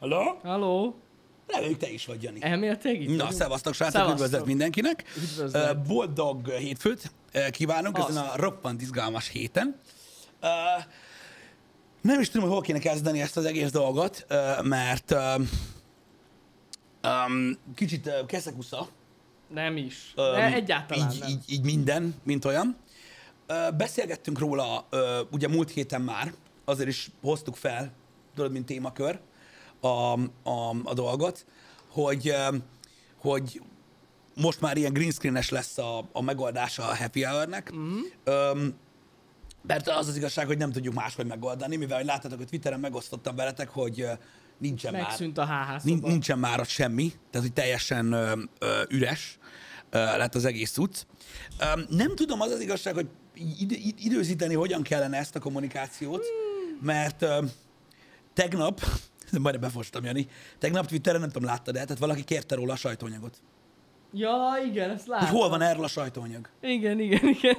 Halló? Halló? Reméljük te is vagy, Jani. Elméletileg itt Na, szevasztok, srácok, Szevasztok. üdvözlet mindenkinek. Üdvözlet. Ö, Boldog hétfőt kívánunk Azt. ezen a roppant izgalmas héten. Ö, Nem is tudom, hogy hol kéne kezdeni ezt az egész dolgot, mert um, kicsit keszekusza. Nem is. De egyáltalán így, nem. Így, így minden, mint olyan. Beszélgettünk róla ugye múlt héten már, azért is hoztuk fel, tudod, mint témakör a, a, a dolgot, hogy, hogy most már ilyen green screenes lesz a, a megoldása a happy hour-nek. Mhm. Mm-hmm. mert az az igazság, hogy nem tudjuk máshogy megoldani, mivel hogy láttatok, hogy Twitteren megosztottam veletek, hogy nincsen már Megszűnt a HH Nin- szoba. nincsen már ott semmi, tehát hogy teljesen ö, ö, üres ö, lett az egész cucc. Ö, nem tudom, az az igazság, hogy id- id- időzíteni hogyan kellene ezt a kommunikációt, mert ö, tegnap, majdnem befostam, Jani, tegnap Twitteren, nem tudom, láttad-e, tehát valaki kérte róla a sajtóanyagot. Ja, igen, ezt látom. Hogy hol van erről a sajtóanyag? Igen, igen, igen.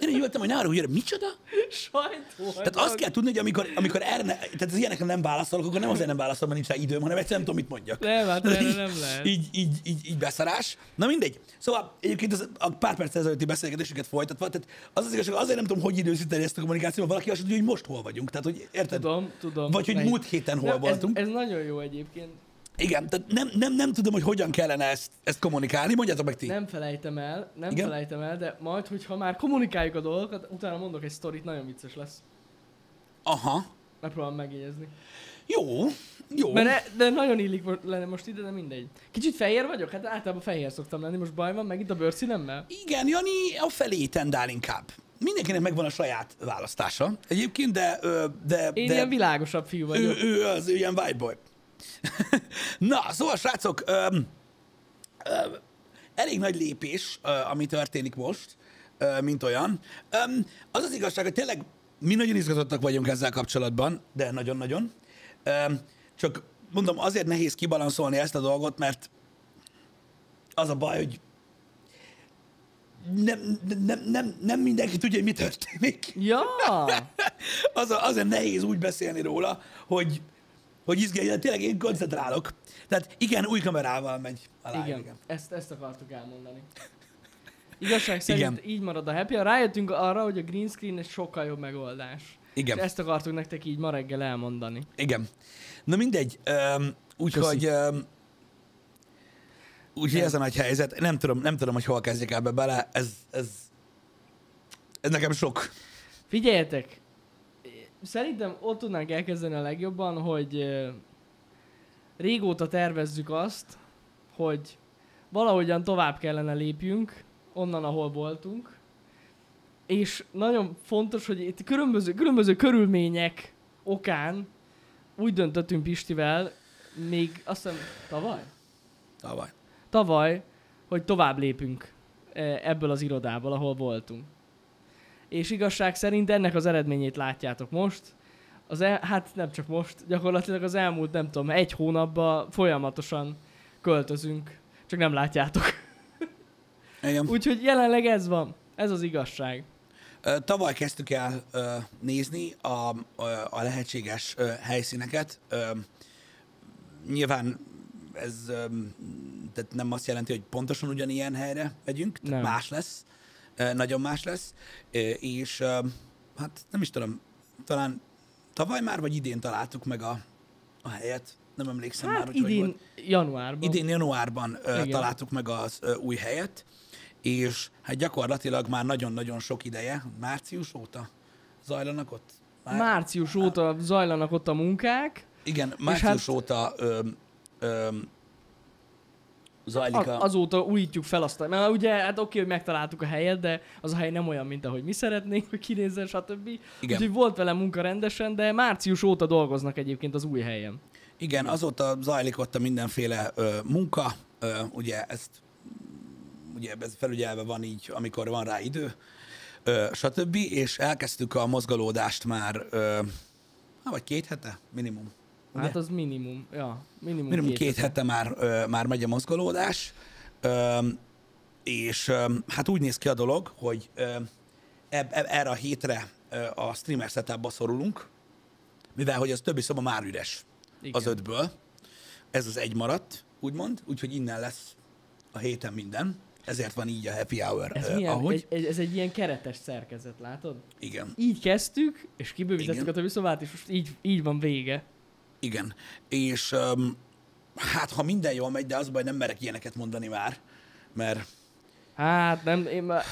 Én így jöttem, hogy arra, hogy micsoda? Sajtó. Tehát azt kell tudni, hogy amikor, amikor erre, ne, tehát az ilyenekre nem válaszolok, akkor nem azért nem válaszolok, mert nincs rá időm, hanem egyszerűen nem tudom, mit mondjak. Nem, hát erre így- nem lehet. Így, így, így, így beszarás. Na mindegy. Szóval egyébként az, a pár perc ezelőtti beszélgetésünket folytatva, tehát az az igazság, azért nem tudom, hogy időzíteni ezt a kommunikációt, valaki azt mondja, hogy most hol vagyunk. Tehát, hogy érted? Tudom, tudom. Vagy hogy múlt héten hol Nem, voltunk. Ez, ez nagyon jó egyébként. Igen, tehát nem, nem, nem tudom, hogy hogyan kellene ezt, ezt kommunikálni. Mondjátok meg ti. Nem felejtem el, nem Igen? felejtem el, de majd, hogyha már kommunikáljuk a dolgokat, utána mondok egy sztorit, nagyon vicces lesz. Aha. Megpróbálom megjegyezni. Jó. Jó. Mert ne, de nagyon illik lenne most ide, de mindegy. Kicsit fehér vagyok? Hát általában fehér szoktam lenni, most baj van megint a bőrszínemmel? Igen, Jani a felé tendál inkább. Mindenkinek megvan a saját választása egyébként, de, ö, de, Én de ilyen világosabb fiú vagyok. ő, ő az, ő ilyen white boy. Na, szóval srácok, öm, öm, elég nagy lépés, ö, ami történik most, ö, mint olyan. Öm, az az igazság, hogy tényleg mi nagyon izgatottak vagyunk ezzel kapcsolatban, de nagyon-nagyon. Öm, csak mondom, azért nehéz kibalanszolni ezt a dolgot, mert az a baj, hogy nem, nem, nem, nem mindenki tudja, hogy mi történik. Ja! Az a, azért nehéz úgy beszélni róla, hogy, hogy izgálj, tényleg én koncentrálok. Tehát igen, új kamerával megy a live, Igen, igen. Ezt, ezt akartuk elmondani. Igazság szerint Igen. így marad a happy. Rájöttünk arra, hogy a green screen egy sokkal jobb megoldás. Igen. És ezt akartuk nektek így ma reggel elmondani. Igen. Na mindegy, úgyhogy úgyhogy ez a nagy helyzet. Nem tudom, nem tudom, hogy hol kezdjek ebbe bele. Ez, ez, ez nekem sok. Figyeljetek! Szerintem ott tudnánk elkezdeni a legjobban, hogy régóta tervezzük azt, hogy valahogyan tovább kellene lépjünk onnan, ahol voltunk. És nagyon fontos, hogy itt különböző, különböző körülmények okán úgy döntöttünk Pistivel, még azt hiszem tavaly? Tavaly. tavaly, hogy tovább lépünk eh, ebből az irodából, ahol voltunk. És igazság szerint ennek az eredményét látjátok most. Az el, hát nem csak most, gyakorlatilag az elmúlt, nem tudom, egy hónapban folyamatosan költözünk. Csak nem látjátok. Igen. Úgyhogy jelenleg ez van. Ez az igazság. Tavaly kezdtük el ö, nézni a, a, a lehetséges ö, helyszíneket. Ö, nyilván ez tehát nem azt jelenti, hogy pontosan ugyanilyen helyre megyünk, tehát Nem. más lesz, nagyon más lesz, és hát nem is tudom, talán tavaly már, vagy idén találtuk meg a, a helyet, nem emlékszem már, Hát hogy hogy idén volt. januárban. Idén januárban Igen. találtuk meg az új helyet, és hát gyakorlatilag már nagyon-nagyon sok ideje, március óta zajlanak ott. Már, Március óta zajlanak ott a munkák. igen, március hát- óta ö, ö, zajlik a... A, azóta újítjuk fel azt, mert ugye, hát oké, hogy megtaláltuk a helyet, de az a hely nem olyan, mint ahogy mi szeretnénk, hogy kinézzen, stb. Igen. Úgyhogy volt vele munka rendesen, de március óta dolgoznak egyébként az új helyen. Igen, azóta zajlik ott a mindenféle ö, munka, ö, ugye ezt ugye ez felügyelve van így, amikor van rá idő, ö, stb. És elkezdtük a mozgalódást már, ö, hát vagy két hete minimum. Ugye? Hát az minimum, ja, minimum, Minimum két, két hete már, ö, már megy a mozgolódás, ö, és ö, hát úgy néz ki a dolog, hogy ö, eb, eb, erre a hétre ö, a streamer setupba szorulunk, mivel hogy az többi szoba már üres. Igen. az ötből. Ez az egy maradt, úgymond, úgyhogy innen lesz a héten minden. Ezért van így a happy hour, Ez, uh, milyen, ahogy. egy, egy, ez egy ilyen keretes szerkezet, látod? Igen, Így kezdtük, és kibővítettük Igen. a többi szobát, és most így, így van vége. Igen. És um, hát, ha minden jól megy, de az baj, nem merek ilyeneket mondani már, mert Hát nem, én már...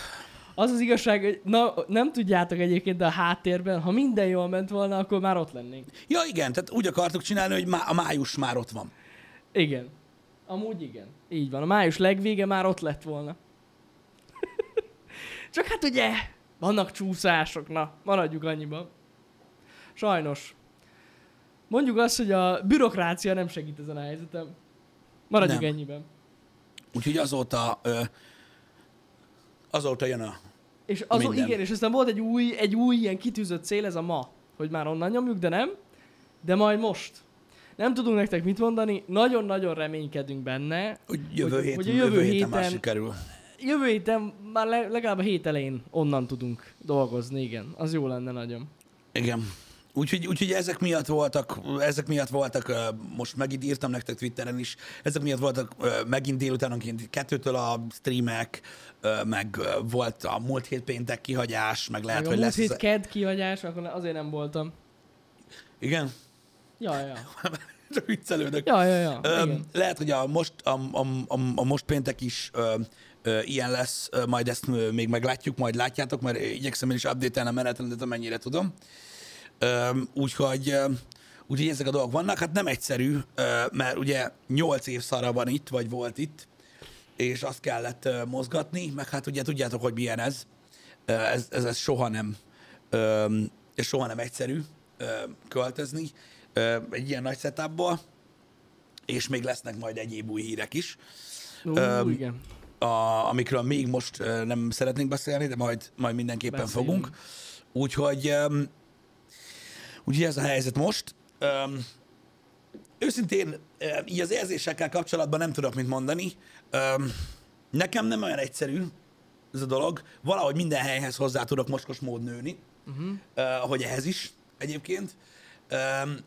Az az igazság, hogy na, nem tudjátok egyébként, de a háttérben, ha minden jól ment volna, akkor már ott lennénk. Ja, igen, tehát úgy akartuk csinálni, hogy má- a május már ott van. Igen. Amúgy igen. Így van. A május legvége már ott lett volna. Csak hát ugye, vannak csúszások, na, maradjuk annyiban. Sajnos. Mondjuk azt, hogy a bürokrácia nem segít ezen a helyzetem. Maradjuk Nem. ennyiben. Úgyhogy azóta, ö, azóta jön a... És az, Minden. igen, és aztán volt egy új, egy új ilyen kitűzött cél, ez a ma, hogy már onnan nyomjuk, de nem. De majd most. Nem tudunk nektek mit mondani, nagyon-nagyon reménykedünk benne. Hogy jövő, Hogy- hét, hogy a jövő, jövő héten már héten- sikerül. Jövő héten, már le- legalább a hét elején onnan tudunk dolgozni, igen. Az jó lenne nagyon. Igen. Úgyhogy, úgyhogy ezek miatt voltak, ezek miatt voltak, most megint írtam nektek Twitteren is, ezek miatt voltak megint délutánonként kettőtől a streamek, meg volt a múlt hét péntek kihagyás, meg lehet, Meg a hogy múlt lesz... hét kedd kihagyás, akkor azért nem voltam. Igen? Ja, ja. Csak viccelődök. Ja, ja, ja. Ö, igen. lehet, hogy a most, a, a, a, a most péntek is ö, ö, ilyen lesz, ö, majd ezt még meglátjuk, majd látjátok, mert igyekszem én is update-elni a menetrendet, amennyire tudom. Ö, úgyhogy, úgyhogy ezek a dolgok vannak. Hát nem egyszerű, mert ugye 8 év szara van itt, vagy volt itt, és azt kellett mozgatni, meg hát ugye tudjátok, hogy milyen ez. Ez, ez, ez soha nem, ez soha nem egyszerű költözni egy ilyen nagy setupból, és még lesznek majd egyéb új hírek is, Ú, öm, igen. a, amikről még most nem szeretnénk beszélni, de majd, majd mindenképpen Beszéljünk. fogunk. Úgyhogy, úgyhogy ez a helyzet most. Öm, őszintén, így az érzésekkel kapcsolatban nem tudok mit mondani. Öm, nekem nem olyan egyszerű ez a dolog. Valahogy minden helyhez hozzá tudok mocskos mód nőni, uh-huh. ahogy ehhez is egyébként. Öm,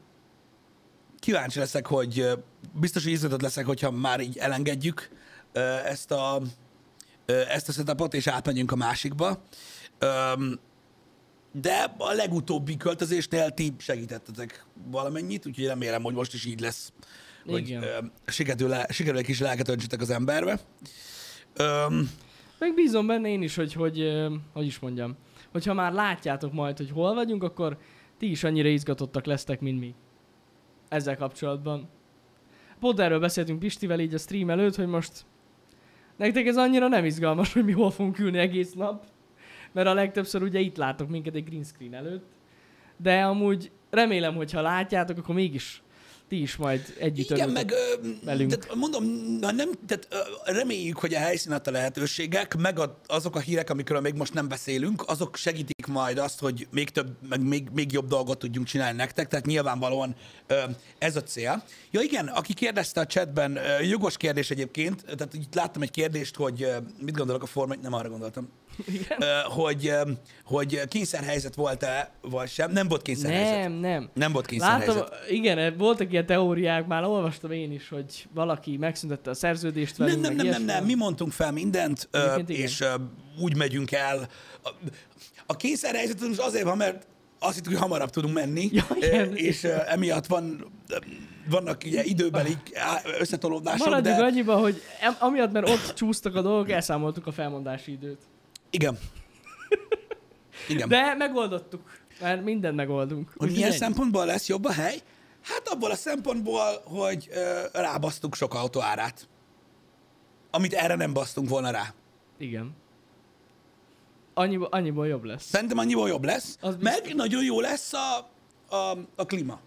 kíváncsi leszek, hogy biztos, hogy izgatott leszek, hogyha már így elengedjük ö, ezt a, ö, ezt a setupot, és átmegyünk a másikba. Öm, de a legutóbbi költözésnél ti segítettetek valamennyit, úgyhogy remélem, hogy most is így lesz, hogy Igen. sikerül, sikerül egy kis lelket öntsetek az emberbe. Öm, Meg bízom benne én is, hogy, hogy, hogy is mondjam, hogyha már látjátok majd, hogy hol vagyunk, akkor ti is annyira izgatottak lesztek, mint mi. Ezzel kapcsolatban. Pont erről beszéltünk Pistivel így a stream előtt, hogy most nektek ez annyira nem izgalmas, hogy mi hol fogunk ülni egész nap, mert a legtöbbször ugye itt látok minket egy green screen előtt, de amúgy remélem, hogy ha látjátok, akkor mégis ti is majd együtt Igen, meg ö, velünk. tehát mondom, nem, tehát ö, reméljük, hogy a helyszín adta lehetőségek, meg a, azok a hírek, amikről még most nem beszélünk, azok segítik majd azt, hogy még több, meg még, még jobb dolgot tudjunk csinálni nektek, tehát nyilvánvalóan ö, ez a cél. Ja igen, aki kérdezte a chatben, jogos kérdés egyébként, tehát itt láttam egy kérdést, hogy mit gondolok a forma, nem arra gondoltam, Igen. hogy, hogy kényszerhelyzet volt-e, vagy sem. Nem volt kényszerhelyzet. Nem, nem. Nem volt kényszerhelyzet. Látom, igen, voltak ilyen teóriák, már olvastam én is, hogy valaki megszüntette a szerződést Nem, velünk, nem, nem, nem, ilyesmi. nem, mi mondtunk fel mindent, Egyébként igen. és ö, úgy megyünk el. A, kényszerhelyzet most azért van, mert azt hittük, hogy hamarabb tudunk menni, Ja, igen. és emiatt van, vannak ugye időbeli összetolódások, Maradjunk de annyiba, hogy em- amiatt, mert ott csúsztak a dolgok, elszámoltuk a felmondási időt. Igen. Igen. De megoldottuk. Mert mindent megoldunk. hogy milyen szempontból lesz jobb a hely? Hát abból a szempontból, hogy ö, rábasztuk sok autó árát. Amit erre nem basztunk volna rá. Igen. Annyiból, annyiból jobb lesz. Szerintem annyiból jobb lesz, Az meg nagyon jó lesz a, a, a klíma.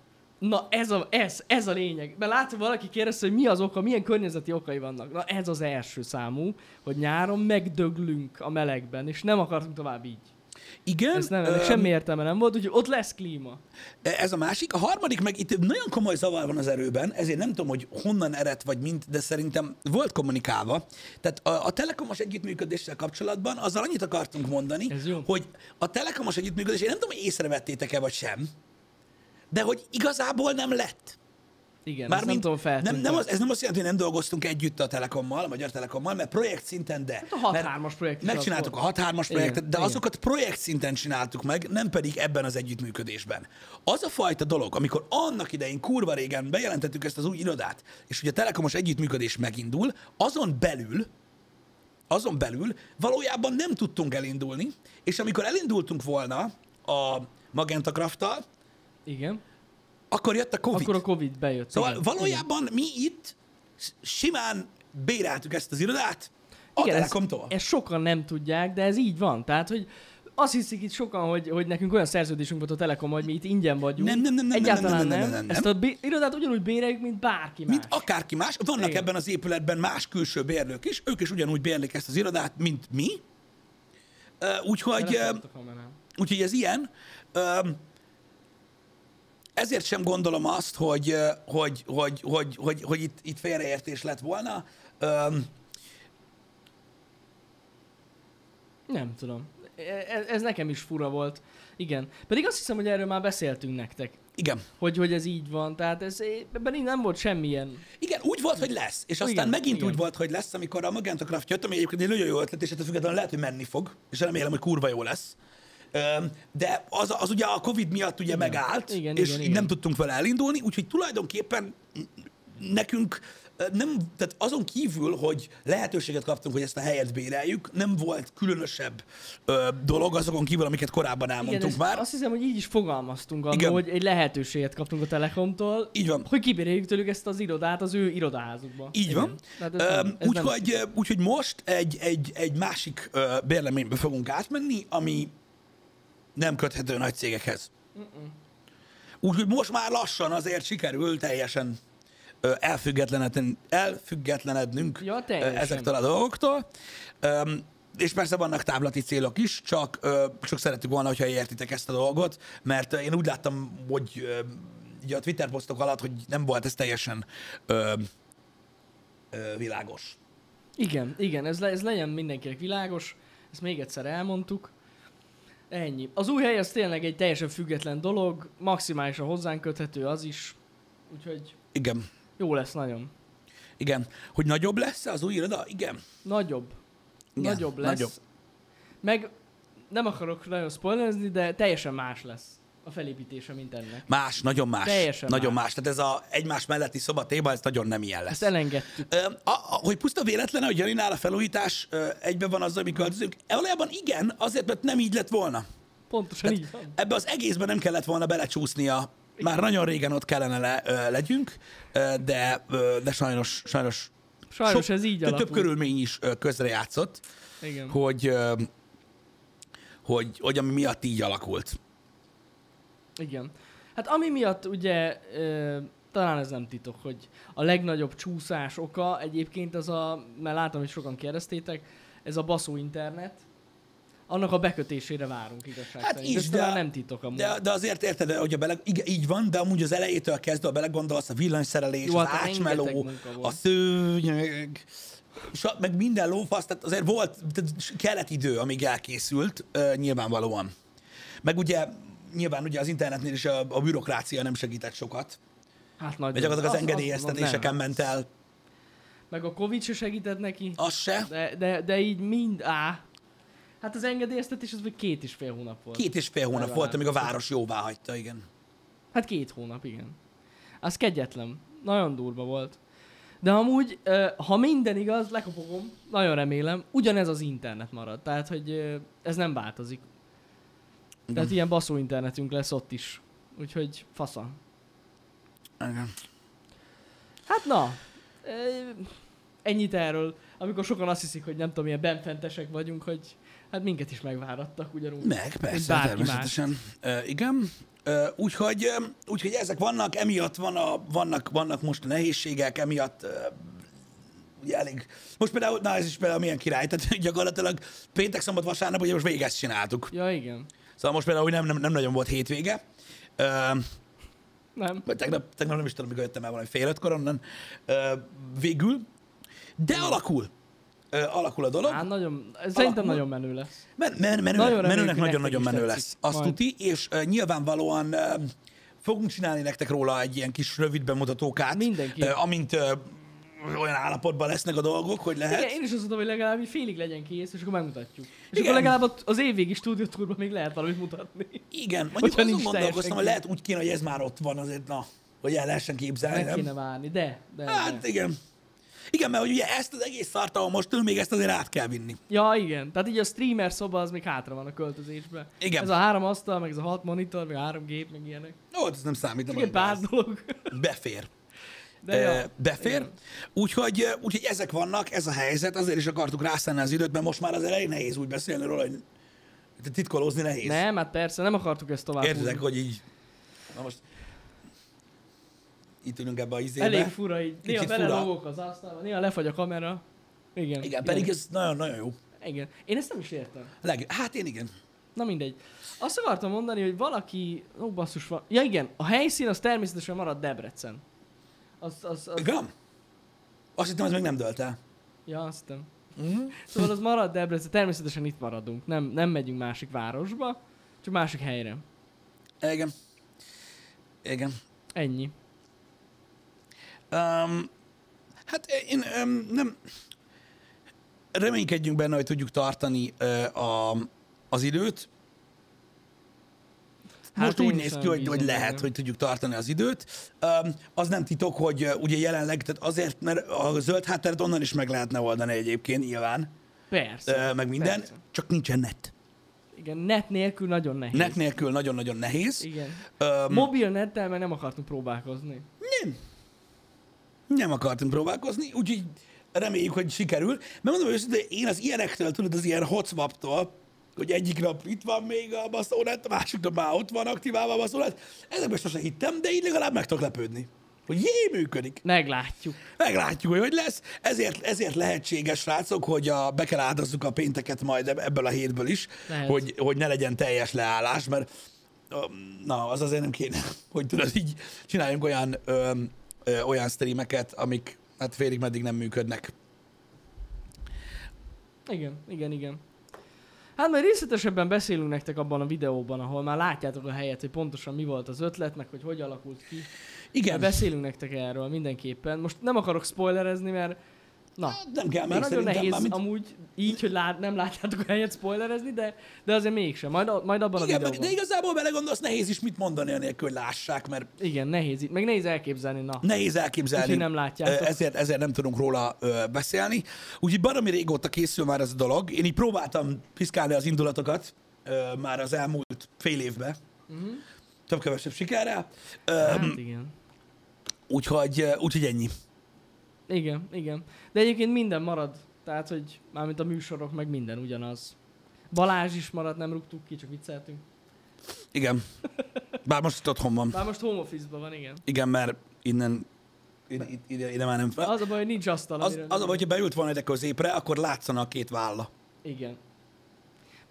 Na ez a, ez, ez a lényeg. Mert látom, valaki kérdezte, hogy mi az oka, milyen környezeti okai vannak. Na ez az első számú, hogy nyáron megdöglünk a melegben, és nem akartunk tovább így. Igen, Ez nem, öm, semmi értelme nem volt, úgyhogy ott lesz klíma. ez a másik. A harmadik meg itt nagyon komoly zavar van az erőben, ezért nem tudom, hogy honnan ered vagy mint, de szerintem volt kommunikálva. Tehát a, a telekomos együttműködéssel kapcsolatban azzal annyit akartunk mondani, hogy a telekomos együttműködés, én nem tudom, hogy észrevettétek-e vagy sem, de hogy igazából nem lett. Igen, ezt nem tudom nem, nem az, ez nem azt jelenti, hogy nem dolgoztunk együtt a Telekommal, a Magyar Telekommal, mert projekt szinten de. Hát a 6 Mert 3-as projekt Megcsináltuk a 6-3-as projektet, Igen, de igen. azokat projekt szinten csináltuk meg, nem pedig ebben az együttműködésben. Az a fajta dolog, amikor annak idején kurva régen bejelentettük ezt az új irodát, és ugye a Telekomos együttműködés megindul, azon belül azon belül valójában nem tudtunk elindulni, és amikor elindultunk volna a Magenta Craft-tal, Igen. akkor jött a Covid. Akkor a Covid bejött. Szóval igen. valójában mi itt simán béreltük ezt az irodát a Igen, Telekomtól. ezt, ezt sokan nem tudják, de ez így van. Tehát, hogy azt hiszik itt sokan, hogy, hogy nekünk olyan szerződésünk volt a Telekom, hogy mi itt ingyen vagyunk. Nem, nem, nem, nem, Egyáltalán nem, nem, nem, nem, nem. Ezt a bé- irodát ugyanúgy béreljük, mint bárki más. Mint akárki más. Vannak Igen. ebben az épületben más külső bérlők is, ők is ugyanúgy bérlik ezt az irodát, mint mi. Úgyhogy, nem. úgyhogy ez ilyen. Ezért sem gondolom azt, hogy, hogy, hogy, hogy, hogy, hogy itt, itt félreértés lett volna. Ö, Nem tudom. Ez, ez nekem is fura volt. Igen. Pedig azt hiszem, hogy erről már beszéltünk nektek. Igen. Hogy, hogy ez így van. Tehát ez, ebben nem volt semmilyen. Igen, úgy volt, hogy lesz. És aztán Igen, megint igen. úgy volt, hogy lesz, amikor a Magenta Craft jött, ami egyébként egy nagyon jó ötlet, és ettől függetlenül lehet, hogy menni fog, és remélem, hogy kurva jó lesz. De az, az ugye a Covid miatt ugye megállt, Igen, és igen, így igen. nem tudtunk vele elindulni, úgyhogy tulajdonképpen nekünk nem, tehát azon kívül, hogy lehetőséget kaptunk, hogy ezt a helyet béreljük, nem volt különösebb ö, dolog azokon kívül, amiket korábban elmondtunk ez, már. Azt hiszem, hogy így is fogalmaztunk annól, Igen. hogy egy lehetőséget kaptunk a Telekomtól, Így van. hogy kibéreljük tőlük ezt az irodát az ő irodaházukba. Így Igen. van. Úgyhogy úgyhogy most egy, egy, egy másik ö, bérleménybe fogunk átmenni, ami nem köthető nagy cégekhez. Úgyhogy most már lassan azért sikerül teljesen elfüggetlenednünk Ja, teljesen. ezektől a dolgoktól. És persze vannak távlati célok is, csak, csak szerettük volna, hogyha értitek ezt a dolgot, mert én úgy láttam, hogy ugye a Twitter posztok alatt, hogy nem volt ez teljesen világos. Igen, igen, ez, le, ez legyen mindenkinek világos, ezt még egyszer elmondtuk. Ennyi. Az új hely az tényleg egy teljesen független dolog, maximálisan hozzánk köthető az is, úgyhogy Igen. jó lesz nagyon. Igen. Hogy nagyobb lesz az új iroda? Igen. Nagyobb. Igen, Nagyobb lesz. nagyobb. Meg nem akarok nagyon spoilerezni, de teljesen más lesz a felépítése, mint ennek. Más, nagyon más. Teljesen nagyon más. más. Tehát ez a egymás melletti szoba téma, ez nagyon nem ilyen lesz. Ezt elengedtük. Ö, a, a, hogy puszta véletlen, hogy Janinál a felújítás ö, egyben van azzal, amikor költözünk. Valójában igen, azért, mert nem így lett volna. Pontosan így van. Ebbe az egészben nem kellett volna belecsúsznia. Már nagyon régen ott kellene le, ö, legyünk, ö, de, ö, de sajnos, sajnos Sajnos sok- ez így több, több körülmény is ö, közrejátszott, Igen. hogy, ö, hogy, hogy ami miatt így alakult. Igen. Hát ami miatt ugye, ö, talán ez nem titok, hogy a legnagyobb csúszás oka egyébként az a, mert látom, hogy sokan kérdeztétek, ez a baszó internet. Annak a bekötésére várunk igazság Hát szerint. is, de- talán nem titok amúgy. De, de azért érted, hogy a bele, igen, így van, de amúgy az elejétől kezdve, ha belegondolsz, a villanyszerelés, Jó, az hát ácsmeló, a szőnyeg, a- meg minden lófasz, tehát azért volt, tehát kellett idő, amíg elkészült, uh, nyilvánvalóan. Meg ugye, nyilván ugye az internetnél is a, a bürokrácia nem segített sokat, hát nagyon. mert gyakorlatilag az, Az- engedélyeztetéseken nem. ment el, Meg a Covid se segített neki. az se. De, de, de így mind, á. Hát az engedélyeztetés az még két és fél hónap volt. Két és fél hónap Legalább. volt, amíg a város jóvá hagyta, igen. Hát két hónap, igen. Az kegyetlen. Nagyon durva volt. De amúgy, ha minden igaz, lekopogom, nagyon remélem, ugyanez az internet marad. Tehát, hogy ez nem változik. Tehát ilyen baszó internetünk lesz ott is. Úgyhogy fasza. igen. Hát na, ennyit erről. Amikor sokan azt hiszik, hogy nem tudom, ilyen benfentesek vagyunk, hogy hát minket is megvárattak ugyanúgy. Meg, persze, bárki természetesen. Uh, igen. Uh, úgyhogy, uh, úgyhogy ezek vannak, emiatt van a, vannak, vannak most nehézségek, emiatt uh, ugye elég... Most például, na ez is például milyen király, tehát gyakorlatilag péntek, szombat, vasárnap, ugye most végig ezt csináltuk. Ja, igen. Szóval most például nem, nem, nem nagyon volt hétvége. Uh, Nem. vagy tegnap, tegnap nem is tudom, mikor jöttem el valami fél ötkor onnan. Uh, végül. De alakul. Uh, alakul a dolog. Hát nagyon, szerintem Alakul. nagyon menő lesz. Men, men, menő, Nagyon menőnek nagyon-nagyon menő lesz. Azt Majd. tuti, és uh, nyilvánvalóan uh, fogunk csinálni nektek róla egy ilyen kis rövid bemutatókát, Mindenképp. ö, amint ö, olyan állapotban lesznek a dolgok, hogy lehet. Igen, én is azt mondom, hogy legalább így félig legyen kész, és akkor megmutatjuk. És Igen. akkor legalább az évvégi stúdiótúrban még lehet valamit mutatni. Igen, mondjuk azon gondolkoztam, hogy lehet úgy kéne, hogy ez már ott van azért, na, hogy el lehessen képzelni, Meg nem? kéne várni, de, de, Hát de. igen. Igen, mert hogy ugye ezt az egész szartalom most még ezt azért át kell vinni. Ja, igen. Tehát így a streamer szoba az még hátra van a költözésben. Igen. Ez a három asztal, meg ez a hat monitor, meg a három gép, meg ilyenek. Ó, ez nem számít, Igen, pár dolog. Befér. De ja. Befér. Igen. Úgyhogy, úgyhogy ezek vannak, ez a helyzet, azért is akartuk rászállni az időt, mert most már az elején nehéz úgy beszélni róla, hogy titkolózni nehéz. Nem, hát persze, nem akartuk ezt tovább Értedek, hogy így... Na most... Itt ülünk ebbe a izébe. Elég fura így. Néha belelogok az asztalba, néha lefagy a kamera. Igen. Igen, pedig ez nagyon-nagyon jó. Igen. Én ezt nem is értem. Leg... Hát én igen. Na mindegy. Azt akartam mondani, hogy valaki... Ó, basszus van. Ja igen, a helyszín az természetesen marad Debrecen. Az, az, az... Igen? Azt hittem, ez még nem dölt el. Ja, azt hiszem. Mhm. Szóval az marad Debrecen, természetesen itt maradunk. Nem, nem megyünk másik városba, csak másik helyre. Igen. Igen. Ennyi. Um, hát én um, nem... Reménykedjünk benne, hogy tudjuk tartani uh, a, az időt. Hát Most úgy néz ki, hogy, hogy lehet, hogy tudjuk tartani az időt. Um, az nem titok, hogy uh, ugye jelenleg, tehát azért, mert a zöld hátteret onnan is meg lehetne oldani egyébként, nyilván, Persze. uh, meg minden, Persze. csak nincsen net. Igen, net nélkül nagyon nehéz. Net nélkül nagyon-nagyon nehéz. Igen. Um, Mobil nettel meg nem akartunk próbálkozni. Nem. Nem akartunk próbálkozni, úgyhogy reméljük, hogy sikerül. Mert mondom, őszintén, én az ilyenektől, tudod, az ilyen hotspot-tól, hogy egyik nap itt van még a baszónet, a másik nap már ott van aktiválva a baszónet, ezekben sose hittem, de így legalább meg tudok lepődni. Hogy jé, működik. Meglátjuk. Meglátjuk, hogy hogy lesz. Ezért, ezért lehetséges, srácok, hogy a, be kell áldozzuk a pénteket majd ebb- ebből a hétből is, Lehet. hogy, hogy ne legyen teljes leállás, mert na, az azért nem kéne, hogy tudod, így csináljunk olyan, ö, ö, olyan streameket, amik hát félig meddig nem működnek. Igen, igen, igen. Hát majd részletesebben beszélünk nektek abban a videóban, ahol már látjátok a helyet, hogy pontosan mi volt az ötlet, meg hogy hogy alakult ki. Igen, Majd beszélünk nektek erről mindenképpen. Most nem akarok spoilerezni, mert na, nem kell már nagyon nehéz mármint- amúgy így, hogy lát, nem látjátok a helyet spoilerezni, de, de azért mégsem. Majd, a- majd abban a Igen, videóban. de igazánból belegondolsz, nehéz is mit mondani anélkül, hogy lássák, mert Igen, nehéz. Meg nehéz elképzelni, na. nehéz elképzelni. Úgyhogy nem látjátok. Ezért, ezért nem tudunk róla ö, beszélni. Úgyhogy baromi régóta készül már ez a dolog. Én így próbáltam piszkálni az indulatokat ö, már az elmúlt fél évben. Mhm. Több-kevesebb sikerrel. Hát igen. úgyhogy, úgyhogy ennyi. Igen, igen. De egyébként minden marad. Tehát, hogy mármint a műsorok, meg minden ugyanaz. Balázs is marad, nem rúgtuk ki, csak vicceltünk. Igen. Bár most itt otthon van. Már most home office-ban van, igen. Igen, mert innen ide, ide, ide, már nem fel. Az a baj, hogy nincs asztal. Az, az a baj, hogyha beült volna ide középre, akkor látszana a két válla. Igen.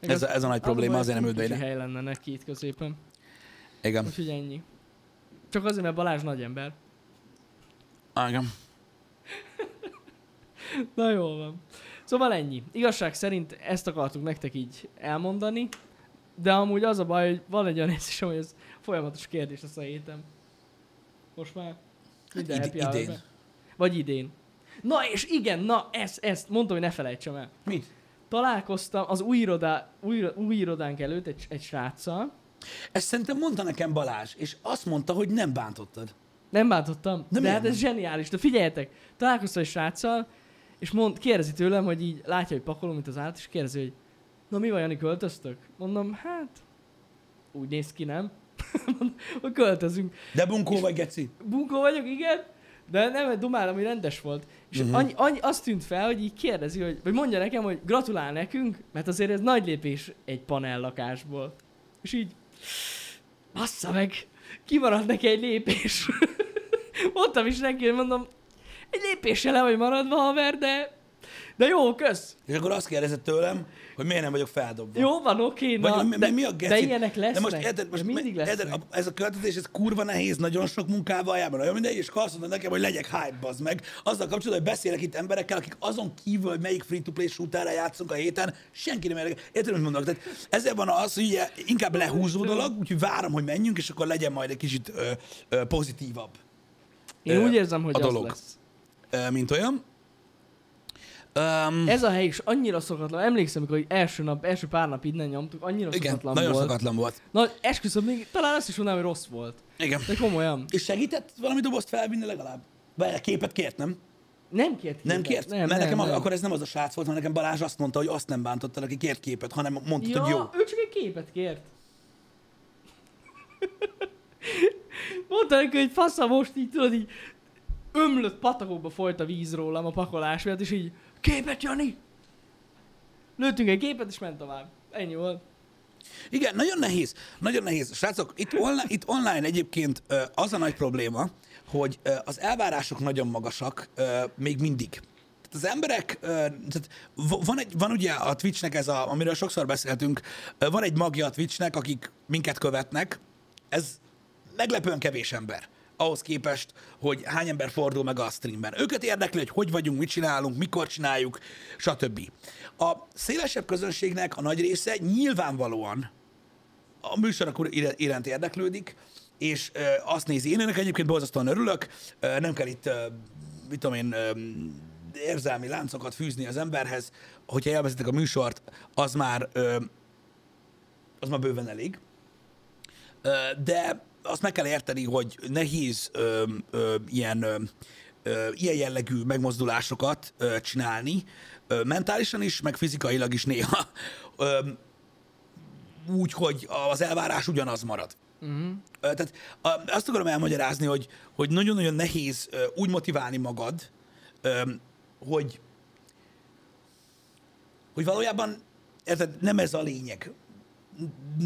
Meg Ez az- a, ez a nagy az probléma, azért nem ült be ide. hely lenne neki itt középen. Igen. Úgyhogy ennyi. Csak azért, mert Balázs nagy ember. Igen. Na jól van. Szóval ennyi. Igazság szerint ezt akartuk nektek így elmondani, de amúgy az a baj, hogy van egy olyan érzésem, hogy ez folyamatos kérdés lesz a héten. Most már minden id- happy idén. Vagy idén. Na és igen, na ezt, ezt mondtam, hogy ne felejtsem el. Mit? Találkoztam az új, irodá, új, új irodánk előtt egy, egy sráccal. Ezt szerintem mondta nekem Balázs, és azt mondta, hogy nem bántottad. Nem bántottam, de, de hát ez zseniális. De figyeljetek, találkoztam egy sráccal, és mond, kérdezi tőlem, hogy így látja, hogy pakolom, mint az állat, és kérdezi, hogy na mi van, Jani, költöztök? Mondom, hát úgy néz ki, nem? Hogy költözünk. De bunkó vagy, Geci? Bunkó vagyok, igen, de nem, dumálom, hogy rendes volt. És uh-huh. annyi, annyi, azt tűnt fel, hogy így kérdezi, hogy, vagy mondja nekem, hogy gratulál nekünk, mert azért ez nagy lépés egy panel lakásból. És így, bassza meg, kimaradt neki egy lépés. Mondtam is neki, mondom, egy lépéssel le vagy maradva, haver, de De jó, kösz. És akkor azt kérdezett tőlem, hogy miért nem vagyok feldobva. Jó van, oké, Vagy na, mi, de, mi a geci? de ilyenek lesznek. De most, érted, most mindig érted, lesznek. a- ez a költetés, ez kurva nehéz, nagyon sok munkával jár, nagyon mindegy, és azt mondod nekem, hogy legyek hype, bazd meg. Azzal kapcsolatban, hogy beszélek itt emberekkel, akik azon kívül, hogy melyik free-to-play shooterre játszunk a héten, senki nem érdekel. Érted, mit mondok? Tehát ezzel van az, hogy ugye inkább lehúzó dolog, úgyhogy várom, hogy menjünk, és akkor legyen majd egy kicsit ö, ö, pozitívabb, Én ö, úgy érzem, hogy a az dolog. lesz. ö, mint olyan. Um, Ez a hely is annyira szokatlan. Emlékszem, amikor első nap, első pár nap innen nyomtuk, annyira igen, szokatlan nagyon volt. szokatlan volt. Na, esküszöm, még talán azt is mondanám, hogy rossz volt. Igen. De komolyan. És segített valami dobozt felvinni legalább? Vagy képet kért, nem? Nem kért Nem hibát. kért? Nem, Mert nem, nekem nem. akkor ez nem az a srác volt, hanem nekem Balázs azt mondta, hogy azt nem bántottad, aki kért képet, hanem mondtad, Ja, hogy jó. ő csak egy képet kért. Mondta neki, hogy fasza most így, tudod, így ömlött patakokba folyt a víz rólam a pakolás miatt, és így, képet, Jani! Lőttünk egy képet, és ment tovább. Ennyi volt. Igen, nagyon nehéz. Nagyon nehéz. Srácok, itt online, itt online egyébként az a nagy probléma, hogy az elvárások nagyon magasak még mindig. Tehát az emberek, tehát van, egy, van ugye a Twitchnek ez a, amiről sokszor beszéltünk, van egy magja a Twitchnek, akik minket követnek, ez meglepően kevés ember ahhoz képest, hogy hány ember fordul meg a streamben. Őket érdekli, hogy hogy vagyunk, mit csinálunk, mikor csináljuk, stb. A szélesebb közönségnek a nagy része nyilvánvalóan a műsorok iránt érdeklődik, és azt nézi. Én ennek egyébként borzasztóan örülök, nem kell itt, mit tudom én, érzelmi láncokat fűzni az emberhez, hogyha élvezitek a műsort, az már, az már bőven elég. De azt meg kell érteni, hogy nehéz ö, ö, ilyen, ö, ilyen jellegű megmozdulásokat ö, csinálni, ö, mentálisan is, meg fizikailag is néha. Ö, úgy, hogy az elvárás ugyanaz marad. Uh-huh. Tehát azt akarom elmagyarázni, hogy, hogy nagyon-nagyon nehéz úgy motiválni magad, hogy, hogy valójában érted, nem ez a lényeg.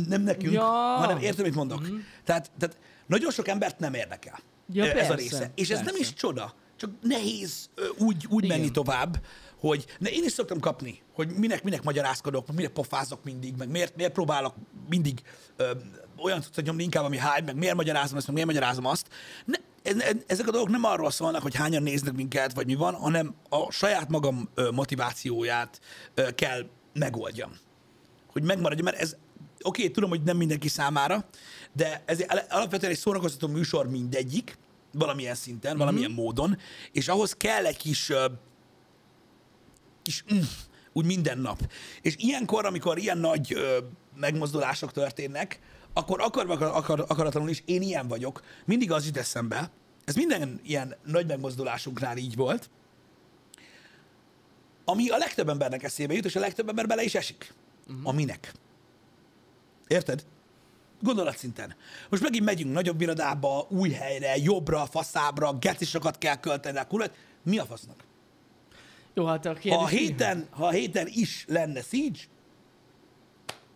Nem nekünk, Ja. hanem érted, mit mondok. Uh-huh. Tehát, tehát nagyon sok embert nem érdekel Ja, ez a persze, része. És ez nem persze. is csoda, csak nehéz úgy, úgy Igen. menni tovább, hogy ne, én is szoktam kapni, hogy minek, minek magyarázkodok, minek pofázok mindig, meg miért, miért próbálok mindig ö, olyan cuccot nyomni inkább, ami hype, meg miért magyarázom ezt, meg miért magyarázom azt. Ne, ezek a dolgok nem arról szólnak, hogy hányan néznek minket, vagy mi van, hanem a saját magam motivációját kell megoldjam. Hogy megmaradjon, mert ez oké, okay, tudom, hogy nem mindenki számára, de ez alapvetően egy szórakoztató műsor mindegyik, valamilyen szinten, mm-hmm. valamilyen módon, és ahhoz kell egy kis, ö, kis mm, úgy minden nap. És ilyenkor, amikor ilyen nagy ö, megmozdulások történnek, akkor akarva akar, akar, akaratlanul is, én ilyen vagyok, mindig az jut eszembe, ez minden ilyen nagy megmozdulásunknál így volt, ami a legtöbb embernek eszébe jut, és a legtöbb ember bele is esik. Uh-huh. Aminek. Érted? Gondolatszinten. Most megint megyünk nagyobb irodába, új helyre, jobbra, faszábra, gecisokat kell költeni, a kulat. Mi a fasznak? Jó, hát a kérdés... Ha a héten, ha a héten is lenne Siege,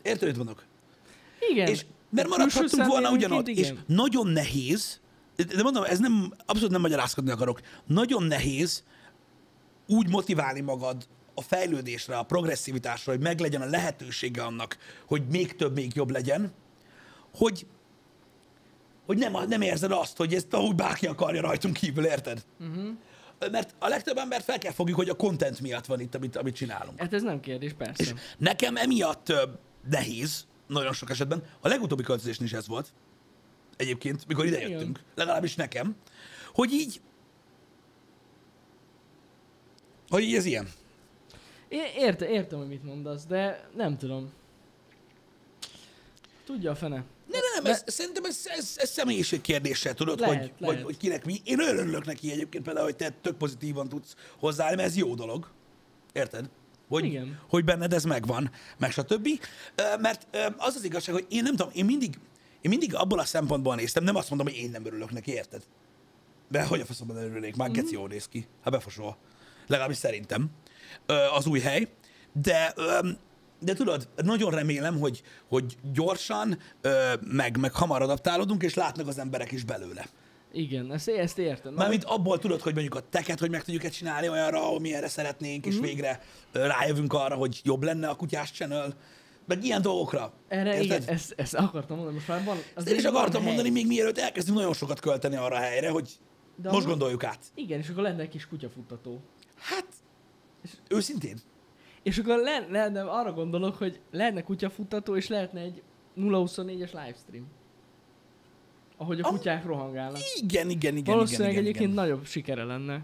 érted, mit mondok? Igen. És mert maradhattunk volna ugyanott, és nagyon nehéz, de mondom, ez nem, abszolút nem magyarázkodni akarok, nagyon nehéz úgy motiválni magad a fejlődésre, a progresszivitásra, hogy meglegyen a lehetősége annak, hogy még több, még jobb legyen, hogy, hogy nem, nem érzed azt, hogy ezt ahogy bárki akarja rajtunk kívül, érted? Uh-huh. Mert a legtöbb embert fel kell fogjuk, hogy a content miatt van itt, amit, amit csinálunk. Hát ez nem kérdés, persze. És nekem emiatt ö, nehéz, nagyon sok esetben, a legutóbbi költözésnél is ez volt, egyébként, mikor ide Igen. jöttünk, legalábbis nekem, hogy így, hogy így ez ilyen. Érte, értem, hogy mit mondasz, de nem tudom. Tudja a fene. Ne, ne, nem, ez, szerintem ez, ez, ez személyiség kérdése, tudod, Lehet, hogy, lehet. Hogy, hogy kinek mi. Én nagyon örülök neki egyébként például, hogy te tök pozitívan tudsz hozzáállni, mert ez jó dolog. Érted? Hogy, Igen. hogy benned ez megvan, meg stb. Mert az az igazság, hogy én nem tudom, én mindig, én mindig abból a szempontból néztem, nem azt mondom, hogy én nem örülök neki, érted? De hogy a faszomban örülnék? Már geci jól néz ki. Hát befosol. Legalábbis szerintem. Az új hely. De, de tudod, nagyon remélem, hogy, hogy gyorsan, meg, meg hamar adaptálódunk, és látnak az emberek is belőle. Igen, ezt, ezt értem. Mármint abból tudod, hogy mondjuk a teket, hogy meg tudjuk-e csinálni olyanra, ahol mi erre szeretnénk, és végre ö, rájövünk arra, hogy jobb lenne a kutyás channel, meg ilyen dolgokra. Erre Érted? igen, ezt, ezt akartam mondani, most már van... Az én is akartam mondani, még mielőtt elkezdünk nagyon sokat költeni arra a helyre, hogy De most gondoljuk át. Igen, és akkor lenne egy kis kutyafuttató. Hát, őszintén. És akkor le, lenne, arra gondolok, hogy lehetne kutyafuttató, és lehetne egy 0-24-es livestream. Ahogy a Ah. kutyák rohangálnak. Igen, igen, igen, Valószínűleg igen, igen, egyébként igen. nagyobb sikere lenne.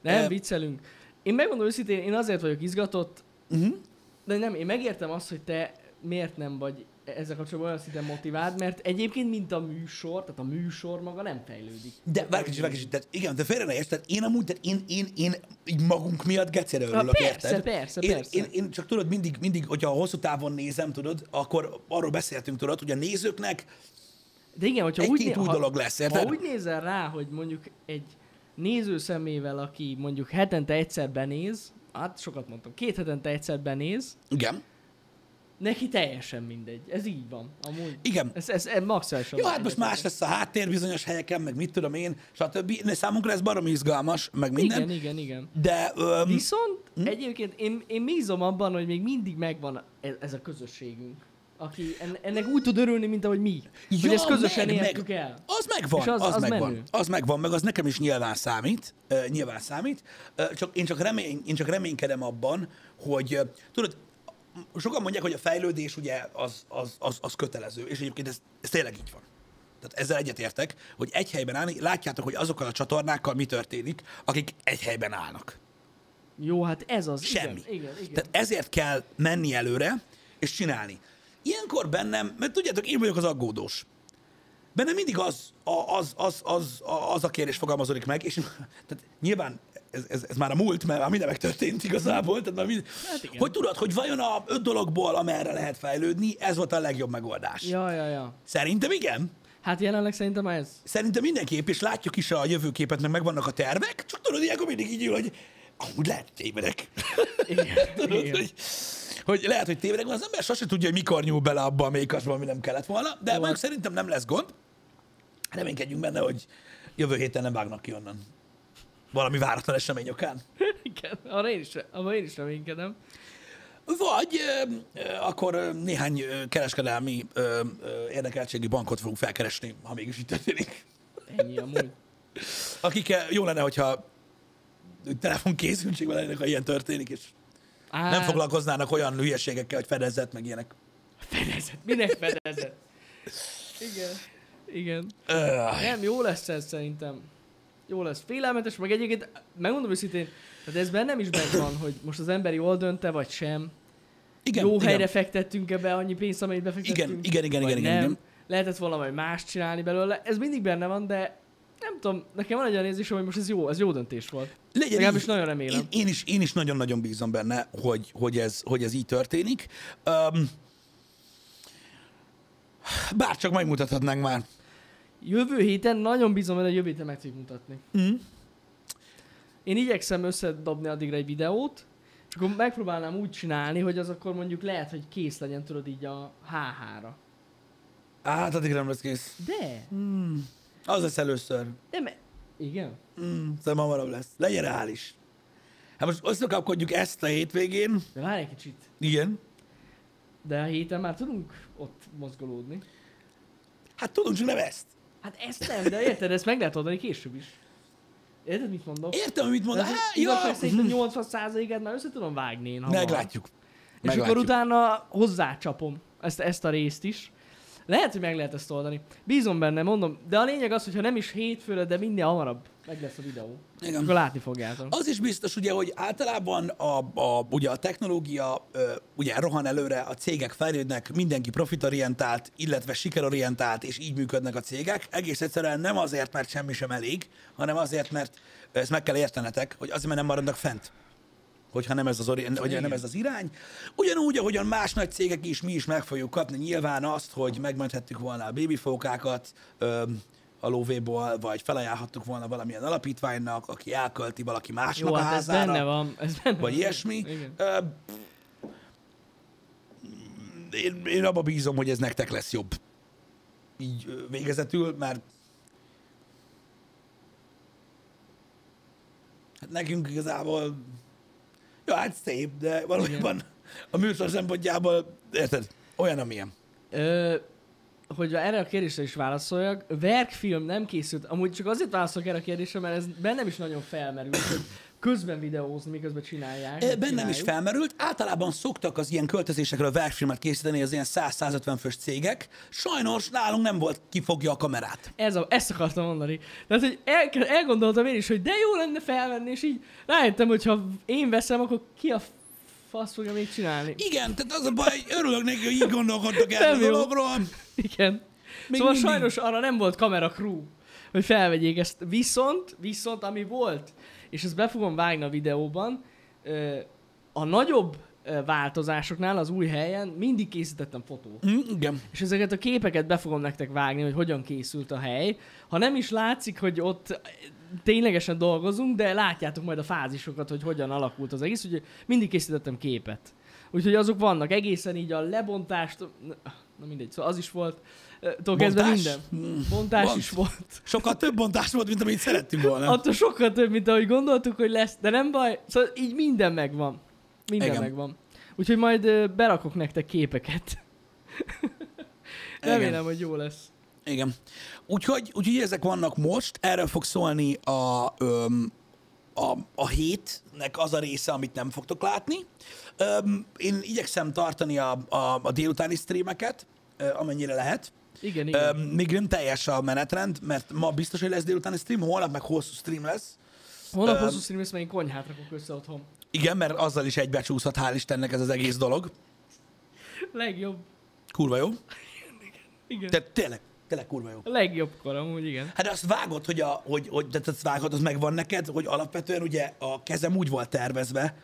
Nem, Ö- viccelünk. Én megmondom őszintén, én azért vagyok izgatott, Uh-huh. de nem, én megértem azt, hogy te miért nem vagy ezzel kapcsolatban olyan szinten motivált, mert egyébként, mint a műsor, tehát a műsor maga nem fejlődik. De várj kicsit, várj kicsit, tehát igen, de félre ne érts, tehát én amúgy, tehát én, én, én így magunk miatt gecére örülök, persze, érted? persze, én, persze. Én, én, csak tudod, mindig, mindig, hogyha hosszú távon nézem, tudod, akkor arról beszéltünk, tudod, hogy a nézőknek De igen, hogyha Egy-két úgy, né- új ha, dolog lesz, érted? ha úgy nézel rá, hogy mondjuk egy néző szemével, aki mondjuk hetente egyszer benéz, hát sokat mondtam, két hetente egyszer benéz, igen, neki teljesen mindegy. Ez így van, amúgy. igen. Ez, ez, ez maximálisan. Jó, hát most más lesz a háttér bizonyos helyeken, meg mit tudom én, stb. De számunkra ez baromi izgalmas, meg minden. Igen, igen, igen. De öm, Viszont Hm? egyébként én, én bízom abban, hogy még mindig megvan ez, ez a közösségünk, aki en- ennek úgy tud örülni, mint ahogy mi. hogy Ja, ezt közösen meg, értük meg. el. Az megvan, És az- az, az megvan. menő. Az megvan, meg az nekem is nyilván számít, uh, nyilván számít. Uh, csak, én, csak remény, én csak reménykedem abban, hogy uh, tudod, sokan mondják, hogy a fejlődés ugye az, az, az, az kötelező, és egyébként ez, ez tényleg így van. Tehát ezzel egyetértek, hogy egy helyben állni, látjátok, hogy azokkal a csatornákkal mi történik, akik egy helyben állnak. Jó, hát ez az. Semmi. Igen, igen, igen. Tehát ezért kell menni előre, és csinálni. Ilyenkor bennem, mert tudjátok, én vagyok az aggódós. Bennem mindig az, a, az, az, az, az a kérdés fogalmazódik meg, és tehát nyilván ez, ez, ez már a múlt, mert már minden megtörtént igazából, tehát már mind, Hát igen. hogy tudod, hogy vajon a öt dologból, amerre lehet fejlődni, ez volt a legjobb megoldás. Ja, ja, ja. Szerintem igen. Hát jelenleg szerintem ez. Szerintem mindenképp, és látjuk is a jövőképet, meg megvannak a tervek, csak tudod, ilyenkor mindig így ül, hogy amúgy lehet, tévedek. Igen. Tudod, igen. hogy, hogy lehet, hogy tévedek, van, az ember sose tudja, hogy mikor nyúl bele abba a mékasba, ami nem kellett volna, de Jó, mondjuk szerintem nem lesz gond. Reménykedjünk benne, hogy jövő héten nem vágnak ki onnan. Valami váratlan esemény okán. igen. Arra én is, arra én is reménykedem. Vagy ö, akkor néhány kereskedelmi ö, ö, érdekeltségi bankot fogunk felkeresni, ha mégis így történik. Ennyi amúgy. Akik jó lenne, hogyha telefonkészültségben lennének, ha ilyen történik, és Á, nem foglalkoznának olyan hülyeségekkel, hogy fedezett, meg ilyenek. Fedezet. Minek fedezet? Igen. Igen. Öh, Nem, jó lesz ez szerintem. Jó lesz. Félelmetes, meg egyébként, megmondom őszintén, tehát ez bennem is benne van, hogy most az ember jól dönte, vagy sem. igen, jó igen. helyre fektettünk be annyi pénzt, amit befektettünk. Igen, igen, igen, igen, igen, nem. igen. Lehetett valami más csinálni belőle. Ez mindig benne van, de nem tudom, nekem van egy olyan érzésem, hogy most ez jó, ez jó döntés volt. Legyen Legalábbis így. nagyon remélem. Én, én, is, én is nagyon-nagyon bízom benne, hogy, hogy, ez, hogy ez így történik. Um, bár csak megmutathatnánk már. Jövő héten nagyon bízom, hogy a jövő héten meg tudjuk mutatni. Mm. Én igyekszem összedobni addigra egy videót, és akkor megpróbálnám úgy csinálni, hogy az akkor mondjuk lehet, hogy kész legyen, tudod így a HH-ra. Hát, addig nem lesz kész. De, Az lesz először. de me- igen. Mm, szerintem hamarabb lesz. Legyen reális. Hát most összekapkodjuk ezt a hétvégén. De várj egy kicsit. Igen. De a héten már tudunk ott mozgolódni. Hát tudunk, csak nem ezt. Hát ezt nem, de érted, ezt meg lehet oldani később is. Érted, mit mondok? Értem, mit mondod. De Hát, ja. Szerintem 80%-át már össze tudom vágni én hamar. Meglátjuk. És Meglátjuk. akkor utána hozzácsapom ezt, ezt a részt is. Lehet, hogy meg lehet ezt oldani. Bízom benne, mondom. De a lényeg az, hogyha nem is hétfőre, de minél hamarabb meg lesz a videó. Igen. Akkor látni fogjátok. Az is biztos, ugye, hogy általában a, a, ugye a technológia ö, ugye rohan előre, a cégek fejlődnek, mindenki profitorientált, illetve sikerorientált, és így működnek a cégek. Egész egyszerűen nem azért, mert semmi sem elég, hanem azért, mert ezt meg kell értenetek, hogy azért, mert nem maradnak fent hogyha nem ez az, ori- hogy nem ez az irány. Ugyanúgy, ahogyan más nagy cégek is, mi is meg fogjuk kapni nyilván azt, hogy megmenthettük volna a babifókákat ö, a lóvéból, vagy felajánlhattuk volna valamilyen alapítványnak, aki elkölti valaki másnak Jó, a hát házára. ez benne van. Ez benne vagy van. ilyesmi. Igen. Ö, én, én abba bízom, hogy ez nektek lesz jobb. Így végezetül, mert hát nekünk igazából jó, hát szép, de valójában Igen. a műsor szempontjából, érted, olyan, amilyen. Ö, hogy erre a kérdésre is válaszoljak, verkfilm nem készült, amúgy csak azért válaszolok erre a kérdésre, mert ez bennem is nagyon felmerült, hogy közben videózni, miközben csinálják. Meg Bennem is felmerült, általában szoktak az ilyen költözésekről verkfilmet készíteni az ilyen 100-150 fős cégek. Sajnos nálunk nem volt kifogja a kamerát. Ez a, ezt akartam mondani. Tehát, hogy el, elgondoltam én is, hogy de jó lenne felvenni, és így rájöttem, hogy ha én veszem, akkor ki a fasz fogja még csinálni. Igen, tehát az a baj, örülök neki, hogy így gondolkodtak el a dologról. Igen. Még szóval mindig. sajnos arra nem volt kamera crew, hogy felvegyék ezt. Viszont, viszont ami volt, és ezt be fogom vágni a videóban, a nagyobb változásoknál az új helyen mindig készítettem fotót. Mm, igen. És ezeket a képeket be fogom nektek vágni, hogy hogyan készült a hely. Ha nem is látszik, hogy ott ténylegesen dolgozunk, de látjátok majd a fázisokat, hogy hogyan alakult az egész, úgyhogy mindig készítettem képet. Úgyhogy azok vannak egészen így a lebontást, na mindegy, szóval az is volt, Tól kezdve minden. Mm, Bontás Bont. is volt. Sokkal több bontás volt, mint amit szerettünk volna. Attól sokkal több, mint ahogy gondoltuk, hogy lesz, de nem baj. Szóval így minden megvan. Minden Igen. megvan. Úgyhogy majd berakok nektek képeket. Remélem, hogy jó lesz. Igen. Úgyhogy, úgyhogy ezek vannak most, erről fog szólni a, öm, a, a hétnek az a része, amit nem fogtok látni. Öm, én igyekszem tartani a, a, a délutáni streameket, amennyire lehet. Igen, igen. Öm, még nem teljes a menetrend, mert ma biztos, hogy lesz délutáni stream, holnap meg hosszú stream lesz. Holnap öm, hosszú stream lesz, mert én konyhát rakok össze otthon. Igen, mert azzal is egybecsúszhat, hál' Istennek ez az egész dolog. Legjobb. Kurva jó. Igen. Tehát tényleg, tényleg kurva jó. A legjobb kor amúgy, igen. Hát de azt vágod, hogy, a, hogy, hogy tehát azt vágod, az megvan neked, hogy alapvetően ugye a kezem úgy volt tervezve,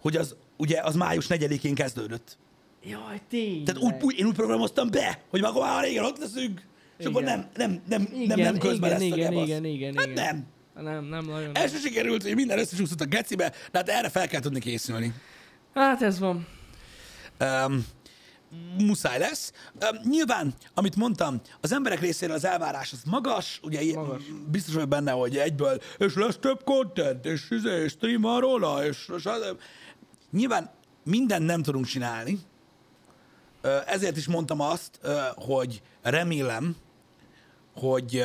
hogy az ugye az május 4-én kezdődött. Jaj, tényleg. Tehát úgy, úgy, én úgy programoztam be, hogy már már régen ott leszünk, és akkor Igen. nem, nem, nem, igen, nem, nem közben igen, lesz igen, a gebasz. igen, igen, Hát igen. nem. Nem, nem nagyon. Ez se sikerült, hogy minden összecsúszott a gecibe, de hát erre fel kell tudni készülni. Hát ez van. Um, muszáj lesz. Um, nyilván, amit mondtam, az emberek részéről az elvárás az magas, ugye magas. Biztos vagy benne, hogy egyből, és lesz több content, és, izé, és stream van róla, és, és az, nyilván mindent nem tudunk csinálni, ezért is mondtam azt, hogy remélem, hogy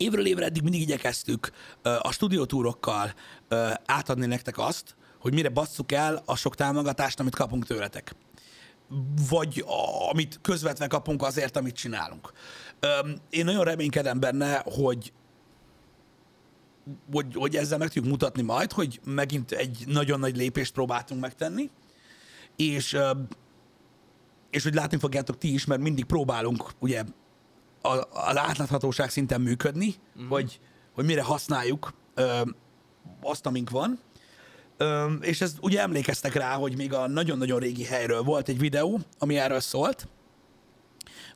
évről évre eddig mindig igyekeztük a stúdiótúrokkal átadni nektek azt, hogy mire basszuk el a sok támogatást, amit kapunk tőletek. Vagy a, amit közvetve kapunk azért, amit csinálunk. Én nagyon reménykedem benne, hogy hogy, hogy ezzel meg tudjuk mutatni majd, hogy megint egy nagyon nagy lépést próbáltunk megtenni, és, és hogy látni fogjátok ti is, mert mindig próbálunk ugye a- az átláthatóság szinten működni, uh-huh. hogy, hogy mire használjuk ö, azt, amink van. Ö, és ez ugye emlékeztek rá, hogy még a nagyon-nagyon régi helyről volt egy videó, ami erről szólt.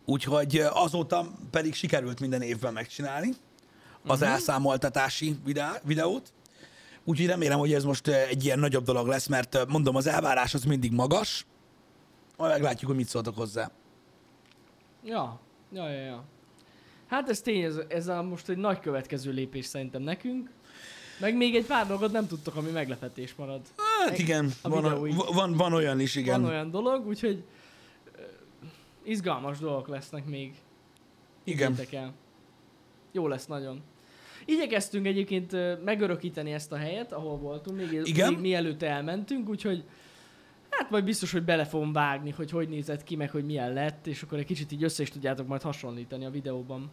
Úgyhogy azóta pedig sikerült minden évben megcsinálni az uh-huh. elszámoltatási videót. Úgyhogy remélem, hogy ez most egy ilyen nagyobb dolog lesz, mert mondom, az elvárás az mindig magas. Majd meglátjuk, hogy mit szóltok hozzá. Ja, ja, ja, ja. Hát ez tény, ez, ez a most egy nagy következő lépés szerintem nekünk. Meg még egy pár dolgot nem tudtok, ami meglepetés marad. Hát Egy- igen, van, van, van olyan is, igen. Van olyan dolog, úgyhogy izgalmas dolgok lesznek még. Igen. El. Jó lesz nagyon. Igyekeztünk egyébként megörökíteni ezt a helyet, ahol voltunk, még, Igen? még mielőtt elmentünk, úgyhogy hát majd biztos, hogy bele fogom vágni, hogy hogy nézett ki, meg hogy milyen lett, és akkor egy kicsit így össze is tudjátok majd hasonlítani a videóban,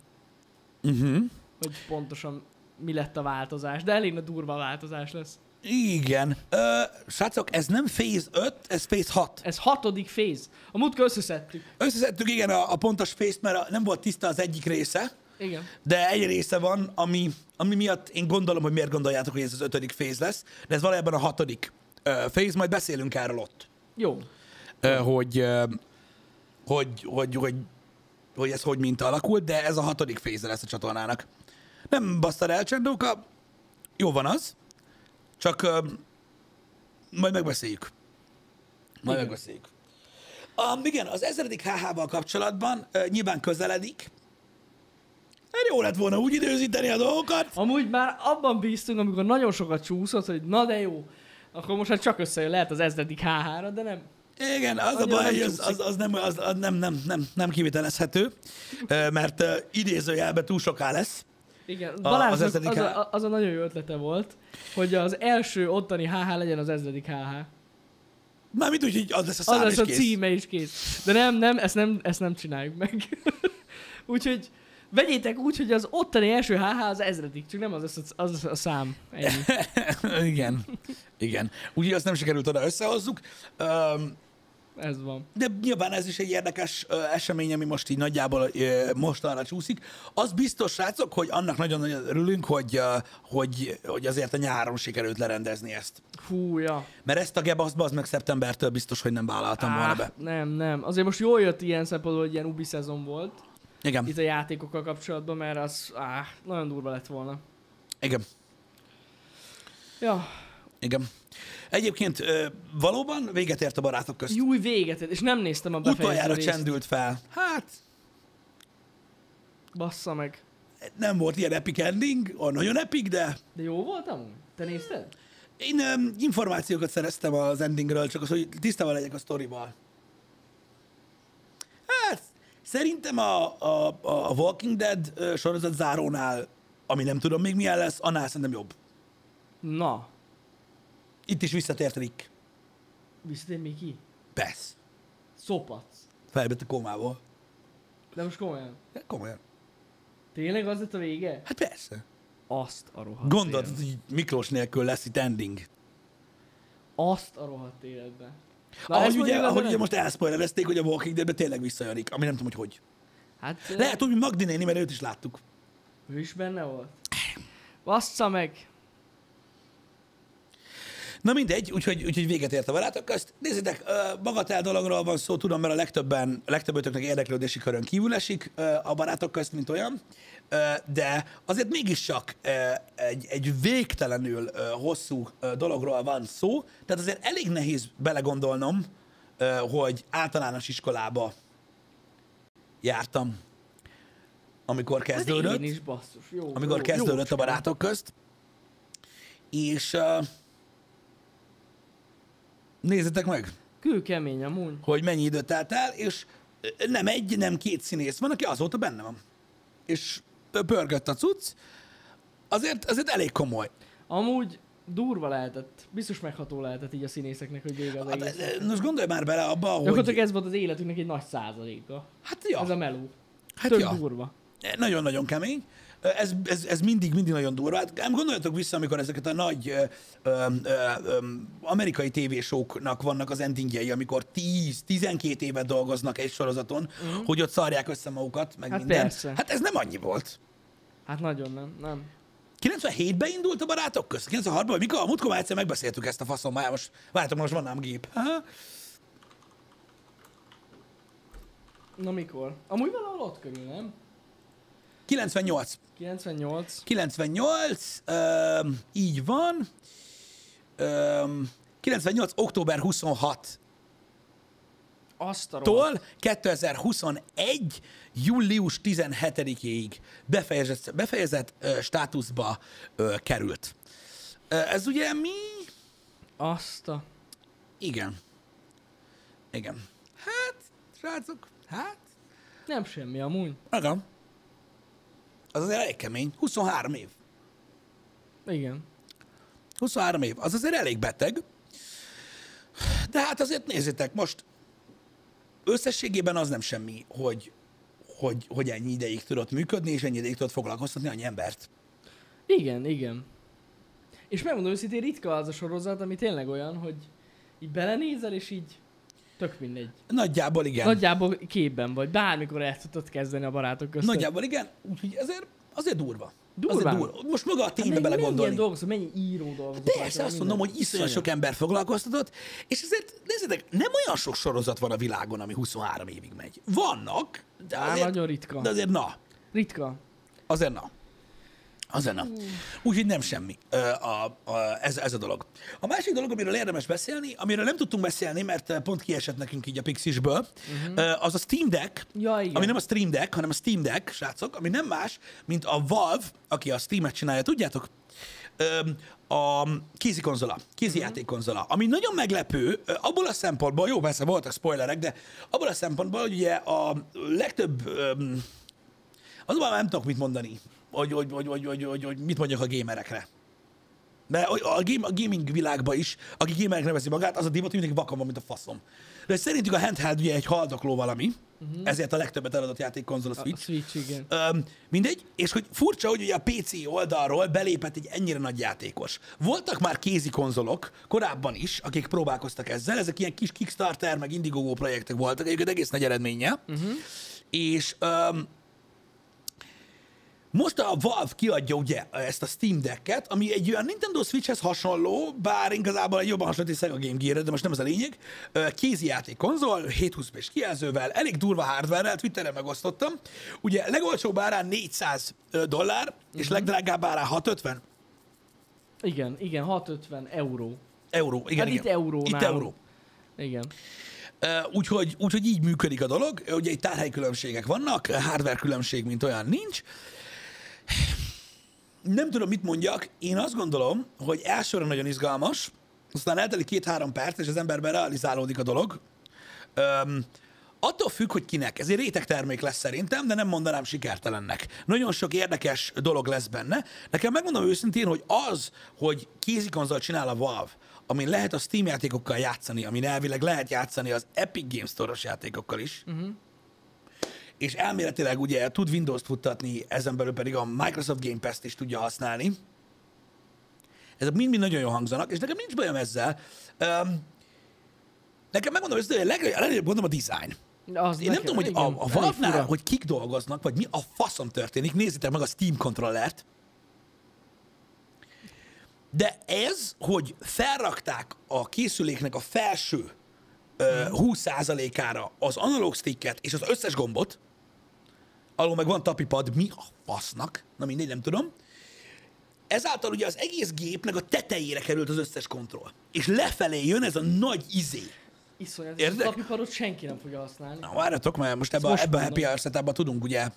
Uh-huh. hogy pontosan mi lett a változás, de elég nagy durva változás lesz. Igen. Ö, srácok, ez nem Phase 5, ez Phase 6. Ez hatodik phase. A múltkor összeszedtük. Összeszedtük igen a, a pontos phase mert a, nem volt tiszta az egyik része, Igen. de egy része van, ami, ami miatt én gondolom, hogy miért gondoljátok, hogy ez az ötödik phase lesz, de ez valójában a hatodik phase, majd beszélünk erről ott. Jó. Hogy, hogy, hogy, hogy, hogy ez hogy mint alakult, de ez a hatodik phase lesz a csatornának. Nem basztad el, Csendóka, jó van az, csak majd megbeszéljük. Majd Igen. megbeszéljük. Um, igen, az ezredik HH-val kapcsolatban uh, nyilván közeledik. Hát jó lett volna úgy időzíteni a dolgokat. Amúgy már abban bíztunk, amikor nagyon sokat csúszott, hogy na de jó, akkor most hát csak összejön, lehet az ezredik HH-ra, de nem. Igen, az a Annyira baj, hogy az, az, az, nem, az, az nem, nem, nem, nem kivitelezhető, mert idézőjelben túl soká lesz. Igen, az Balázsnak az, ezredik az, a, az a nagyon jó ötlete volt, hogy az első ottani HH legyen az ezredik HH. Mármint úgy, hogy az lesz a Az szám lesz és a kész. címe is kész. De nem, nem, ezt nem, ezt nem csináljuk meg. Úgyhogy vegyétek úgy, hogy az ottani első HH az ezredik, csak nem az az lesz a szám. Igen, igen. Úgyhogy azt nem sikerült oda összehozzuk. Öm, Ez van. De nyilván ez is egy érdekes ö, esemény, ami most így nagyjából ö, mostanra csúszik. Az biztos, srácok, hogy annak nagyon-nagyon örülünk, hogy, ö, hogy, hogy azért a nyáron sikerült lerendezni ezt. Fú, ja. Mert ezt a gebaszt az meg szeptembertől biztos, hogy nem vállaltam volna be. nem, nem. Azért most jól jött ilyen szempontból, hogy ilyen ubi szezon volt Igen, itt a játékokkal kapcsolatban, mert az áh, nagyon durva lett volna. igen, Ja, igen. Egyébként valóban véget ért a barátok közt. Júj, véget, ért, és nem néztem a befejező Utoljára részt. csendült fel. Hát, Bassza meg. nem volt ilyen epic ending, a nagyon epic, de De jó volt amúgy? Te nézted? Én um, információkat szereztem az endingről, csak az, hogy tisztában legyek a sztorival. Szerintem a, a, a Walking Dead sorozat zárónál, ami nem tudom még milyen lesz, annál szerintem jobb. Na, Itt is visszatért Rick. visszatér még ki? Persze. Szopac. Felbett a komából. De most komolyan. Ja, komolyan. Tényleg az lett a vége? Hát persze. Azt a rohadt életben. hogy Miklós nélkül lesz itt ending. Azt a rohadt életben. Na, ahogy ez ugye, mondjuk ahogy ugye most elszpoilerezték, hogy a Walking Deadben tényleg visszajön ami nem tudom, hogy hogy. Hát, Lehet, hogy Magdi néni, mert őt is láttuk. ő is benne volt. Bassza meg. Na mindegy, úgyhogy, úgyhogy véget ért a barátok közt. Nézzétek, ö, bagatel dologról van szó, tudom, mert a legtöbben, a legtöbbötöknek érdeklődési körön kívül esik a barátok közt, mint olyan, de azért mégiscsak egy, egy végtelenül hosszú dologról van szó, tehát azért elég nehéz belegondolnom, hogy általános iskolába jártam, amikor Hát kezdődött én is basszus. Jó, amikor jó, kezdődött a jócskán. barátok közt. És uh, nézzétek meg, Kőkemény amúgy. hogy mennyi idő telt el, és nem egy, nem két színész van, aki azóta benne van. És pörgött a cucc. Azért, azért elég komoly. Amúgy durva lehetett. Biztos megható lehetett így a színészeknek, hogy vége az Hát, egész. most gondolj már bele abba, Gyakorlatilag hogy... ez volt az életünknek egy nagy százaléka. Hát ja, Ez a meló. hát Tök ja. durva. Nagyon-nagyon kemény. Ez, ez, ez mindig, mindig nagyon durva. Hát gondoljatok vissza, amikor ezeket a nagy ö, ö, ö, amerikai tévésóknak vannak az endingjei, amikor 10-12 évet dolgoznak egy sorozaton, uh-huh. hogy ott szarják össze magukat, meg Hát minden. persze. Hát ez nem annyi volt. Hát nagyon nem, nem. 97-ben indult a barátok közt? 96-ban? vagy Mikor? A múltkor már egyszer megbeszéltük ezt a faszom, már most, várjátok, most van ám gép. Aha. Na mikor? Amúgy valahol ott körül, nem? 98. 98. 98, öm, így van. Öm, 98. október 26 Azt a tól 2021. július 17-ig befejezett, befejezett ö, státuszba ö, került. Ö, ez ugye mi? Azt a... Igen. Igen. Hát, srácok, hát, Nem semmi amúgy. igen. Az azért elég kemény. 23 év. Igen. 23 év. Az azért elég beteg. De hát azért nézzétek, most összességében az nem semmi, hogy, hogy, hogy ennyi ideig tudott működni, és ennyi ideig tudott foglalkoztatni annyi embert. Igen, igen. És megmondom őszintén, ritka az a sorozat, ami tényleg olyan, hogy így belenézel, és így tök mindegy. Nagyjából igen. Nagyjából képben vagy, bármikor el tudod kezdeni a barátok között. Nagyjából igen, úgyhogy ezért azért durva. Durván. Azért durva. Most maga a ténybe Hát mennyi- belegondolni. Mennyien dolgozol, mennyi író dolgozott. Persze, azt mondom, hogy iszonyat sok ember foglalkoztatott, és ezért nézzétek, nem olyan sok sorozat van a világon, ami 23 évig megy. Vannak, de Á, azért, nagyon ritka. de azért na, Ritka. azért na. Az lenne. Úgyhogy nem semmi a, a, ez, ez a dolog. A másik dolog, amiről érdemes beszélni, amiről nem tudtunk beszélni, mert pont kiesett nekünk így a Pixisből, uh-huh. az a Steam Deck, Ja, igen. ami nem a Stream Deck, hanem a Steam Deck, srácok, ami nem más, mint a Valve, aki a Steam-et csinálja, tudjátok? A kézi konzola, kézi uh-huh. játékkonzola, ami nagyon meglepő, abból a szempontból, jó, persze voltak spoilerek, de abból a szempontból, hogy ugye a legtöbb, öm, azonban nem tudok mit mondani, hogy, hogy, hogy, hogy, hogy, hogy, hogy mit mondjak a gamerekre. De a, game, a gaming világban is, aki gamernek nevezi magát, az a divat, hogy mindenki vakon van, mint a faszom. De szerintük a handheld ugye egy haldokló valami, uh-huh. ezért a legtöbbet eladott játékkonzol a A Switch. Switch, igen. Öm, mindegy, és hogy furcsa, hogy ugye a PC oldalról belépett egy ennyire nagy játékos. Voltak már kézi konzolok korábban is, akik próbálkoztak ezzel, ezek ilyen kis Kickstarter, meg Indiegogo projektek voltak, egyébként egész nagy eredménye. Uh-huh. És öm, most a Valve kiadja ugye ezt a Steam Decket, ami egy olyan Nintendo Switchhez hasonló, bár igazából egy jobban hasonlít a Game gear de most nem ez a lényeg. Kézi játék konzol, 720p kijelzővel, elég durva hardware Twitteren megosztottam. Ugye legolcsóbb árán 400 dollár, uh-huh. és legdrágább árán 650 Igen, igen, 650 euró. euró. Igen, Hát igen. itt euró Itt euró. Igen. Úgyhogy, úgyhogy így működik a dolog. Ugye itt tárhely különbségek vannak, hardware különbség, mint olyan nincs. Nem tudom, mit mondjak. Én azt gondolom, hogy elsőre nagyon izgalmas, aztán eltelik két-három perc, és az emberben realizálódik a dolog. Öm, attól függ, hogy kinek. Ez egy réteg termék lesz szerintem, de nem mondanám sikertelennek. Nagyon sok érdekes dolog lesz benne. Nekem megmondom őszintén, hogy az, hogy kézikonzol csinál a Valve, amin lehet a Steam játékokkal játszani, amin elvileg lehet játszani az Epic Games Store-os játékokkal is, uh-huh. És elméletileg ugye tud Windows-t futtatni, ezen belül pedig a Microsoft Game Pass-t is tudja használni. Ezek mind-mind nagyon jól hangzanak, és nekem nincs bajom ezzel. Um, nekem megmondom hogy a legnagyobb, gondom a design. Az Én nem tudom, hogy a, a Valve-nál, hogy kik dolgoznak, vagy mi a faszom történik. Nézzétek meg a Steam kontrollert. De ez, hogy felrakták a készüléknek a felső ö, 20%-ára az analóg sticket és az összes gombot, alul meg van tapipad, mi a fasznak, na mindegy, nem tudom. Ezáltal ugye az egész gépnek a tetejére került az összes kontroll. És lefelé jön ez a nagy izé. Iszonyat, és a Érdek? tapiparot senki nem fogja használni. Na, várjatok, mert most ebben, most ebben a happy hour tudunk ugye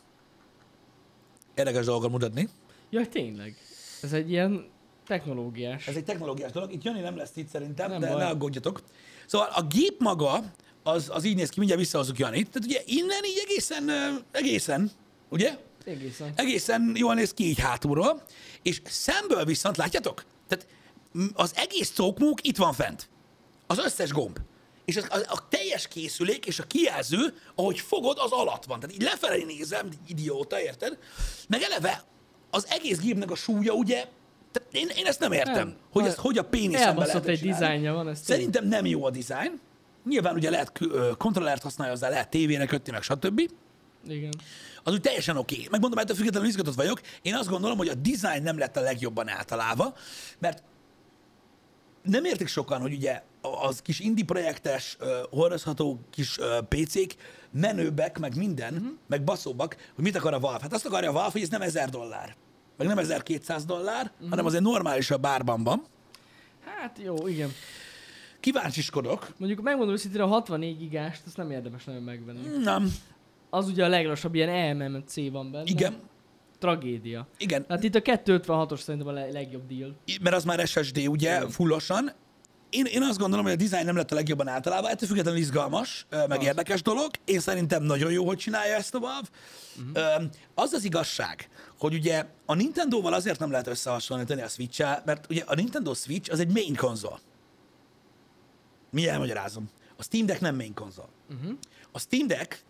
érdekes dolgokat mutatni. Ja, tényleg. Ez egy ilyen technológiás. Ez egy technológiás dolog. Itt Jani nem lesz itt szerintem, Nem de baj. ne aggódjatok. Szóval a gép maga, az, az így néz ki, mindjárt visszahozunk Janit. Tehát ugye innen így egészen, egészen, ugye? Egészen. Egészen jól néz ki így hátulról. És szemből viszont, látjátok? Tehát az egész cókmók itt van fent. Az összes gomb. És az, a, a teljes készülék és a kijelző, ahogy fogod, az alatt van. Tehát így lefelé nézem, idióta, érted? Meg eleve az egész gépnek a súlya, ugye, én, én ezt nem értem, Nem. hogy ezt hogy a péniszembe lehet egy dizájnja van, ez tény. Szerintem nem jó a dizájn. Nyilván ugye lehet kontrollert használni hozzá, lehet tévére kötni, meg stb. Igen. Az úgy teljesen oké. Okay. Megmondom, ettől függetlenül izgatott vagyok. Én azt gondolom, hogy a design nem lett a legjobban általában, mert nem értik sokan, hogy ugye az kis indie projektes, uh, hordozható kis uh, PC-k menőbbek, meg minden, uh-huh. meg baszóbbak, hogy mit akar a Valve. Hát azt akarja a Valve, hogy ez nem 1000 dollár, meg nem 1200 dollár, uh-huh. hanem azért normálisabb árban van. Hát jó, igen. Kíváncsiskodok. Mondjuk megmondom őszintén, a 64 gigást, azt nem érdemes nagyon megvenni. Nem. Az ugye a leglassabb, ilyen EMMC van benne. Igen. Tragédia. Igen. Hát itt a 256-os szerintem a le- legjobb deal. mert az már SSD, ugye, Igen. fullosan. Én, én azt gondolom, hogy a design nem lett a legjobban általában, ettől függetlenül izgalmas, meg Az. érdekes dolog. Én szerintem nagyon jó, hogy csinálja ezt a Valve. Uh-huh. Az az igazság, hogy ugye a Nintendo-val azért nem lehet összehasonlítani a switch mert ugye a Nintendo Switch az egy main konzol. Mi elmagyarázom. A Steam Deck nem main konzol. Uh-huh. A Steam Deck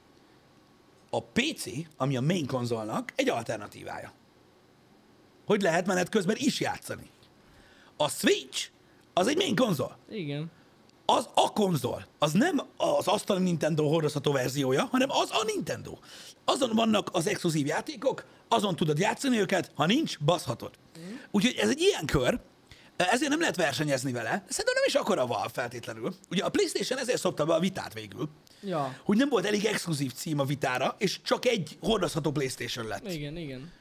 a PC, ami a main konzolnak, egy alternatívája. Hogy lehet menet közben is játszani. A Switch az egy main konzol. Igen. Az a konzol. Az nem az asztali Nintendo hordozható verziója, hanem az a Nintendo. Azon vannak az exkluzív játékok, azon tudod játszani őket, ha nincs, baszhatod. Úgyhogy ez egy ilyen kör, ezért nem lehet versenyezni vele. Szerintem nem is akar a Valve feltétlenül. Ugye a PlayStation ezért szopta be a vitát végül, Ja. hogy nem volt elég exkluzív cím a vitára, és csak egy hordozható PlayStation lett. Igen, igen.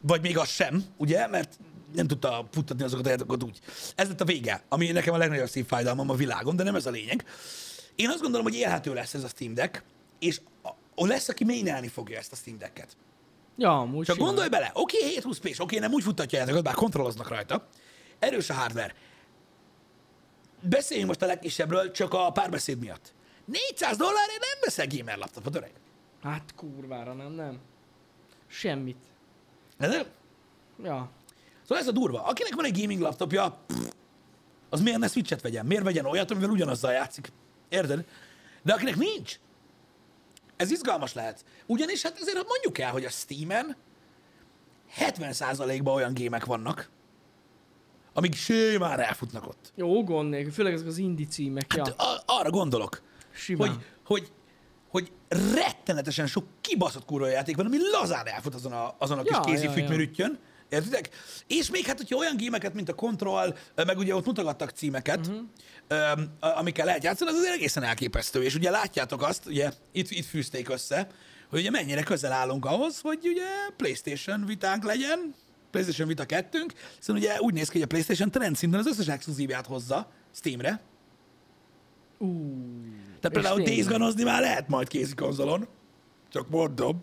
vagy még az sem, ugye, mert nem tudta futtatni azokat a játékokat úgy. Ez lett a vége, ami nekem a legnagyobb szívfájdalmam a világon, de nem ez a lényeg. Én azt gondolom, hogy élhető lesz ez a Steam Deck, és a- lesz, aki mainelni fogja ezt a Steam Decket. Ja, amúgy Csak simán. gondolj bele, oké, okay, 720 p oké, nem úgy futtatja játékot, bár kontrolloznak rajta. Erős a hardware. Beszéljünk most a legkisebbről, csak a párbeszéd miatt. 400 dollárért nem veszel gamer laptopot, öreg. Hát kurvára nem, nem. Semmit. De, Ja. Szóval ez a durva. Akinek van egy gaming laptopja, az miért ne Switch-et vegyen? Miért vegyen olyat, amivel ugyanazzal játszik? Érted? De akinek nincs, ez izgalmas lehet. Ugyanis hát azért mondjuk el, hogy a Steam-en 70%-ban olyan gémek vannak, amik simán elfutnak ott. Jó, gond nélkül. Főleg ezek az indie címek. Ja. Hát a- arra gondolok, Simán. hogy, hogy, hogy rettenetesen sok kibaszott kurva játék van, ami lazán elfut azon a, azon a kis Ja, kézi ja, ja. fütymörüttyön. Értitek? És még hát, hogyha olyan gémeket, mint a Control, meg ugye ott mutogattak címeket, uh-huh. amikkel lehet játszani, az azért egészen elképesztő. És ugye látjátok azt, ugye itt, itt fűzték össze, hogy ugye mennyire közel állunk ahhoz, hogy ugye PlayStation vitánk legyen, PlayStation Vita 2 hiszen ugye úgy néz ki, hogy a PlayStation trendszinten az összes exkluzívját hozza Steamre, Ú. tehát például. Days már lehet majd kézi konzolon. Csak mondom.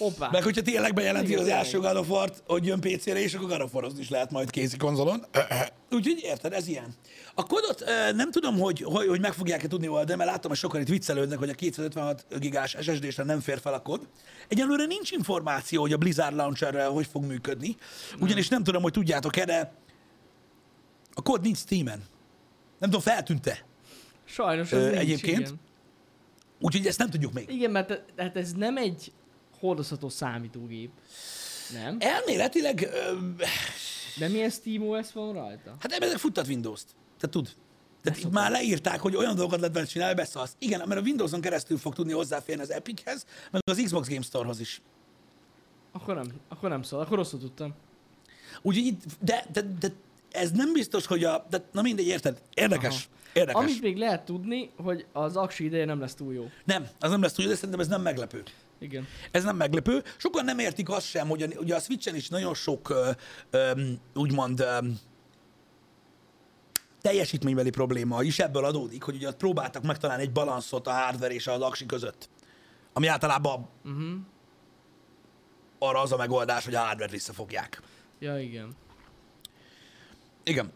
Hoppá. Meg hogyha tényleg bejelenti Igen, az első. God of War-t, hogy jön PC-re, és akkor God of War-ozni is lehet majd kézi konzolon. Úgyhogy érted, ez ilyen. A kodot nem tudom, hogy, hogy, hogy meg fogják-e tudni oldani, mert láttam, hogy sokan itt viccelődnek, hogy a 256 gigás SSD-sen nem fér fel a kod. Egyelőre nincs információ, hogy a Blizzard Launcherrel hogy fog működni, ugyanis nem tudom, hogy tudjátok-e, de a kod nincs Steam-en. Nem tudom, feltűnt-e. Sajnos ez Ö, nincs, egyébként? Igen. Úgyhogy ezt nem tudjuk még. igen, mert hát ez nem egy hordozható számítógép. Nem? Elméletileg, ö, De milyen SteamOS van rajta? hát ebben futtat Windows-t. Te tud. Tehát itt már leírták, hogy olyan dolgokat lehet vele csinálni, beszalsz. Igen, mert a Windows-on keresztül fog tudni hozzáférni az Epichez, meg az Xbox Game Store-hoz is. Akkor nem, akkor nem szól, akkor rosszul tudtam. Úgyhogy itt, de, de, de ez nem biztos, hogy a, de, na mindegy, érted? Érdekes. Aha. Érdekes. Amit még lehet tudni, hogy az aksi ideje nem lesz túl jó. Nem, az nem lesz túl, jó, de szerintem ez nem meglepő. Igen. Ez nem meglepő. Sokan nem értik azt sem, hogy a, ugye a Switchen is nagyon sok ö, ö, úgymond ö, teljesítménybeli probléma is ebből adódik, hogy ugye ott próbáltak megtalálni egy balanszot a hardware és az aksi között. Ami általában Uh-huh. arra az a megoldás, hogy a hardware visszafogják. Ja, igen. Igen.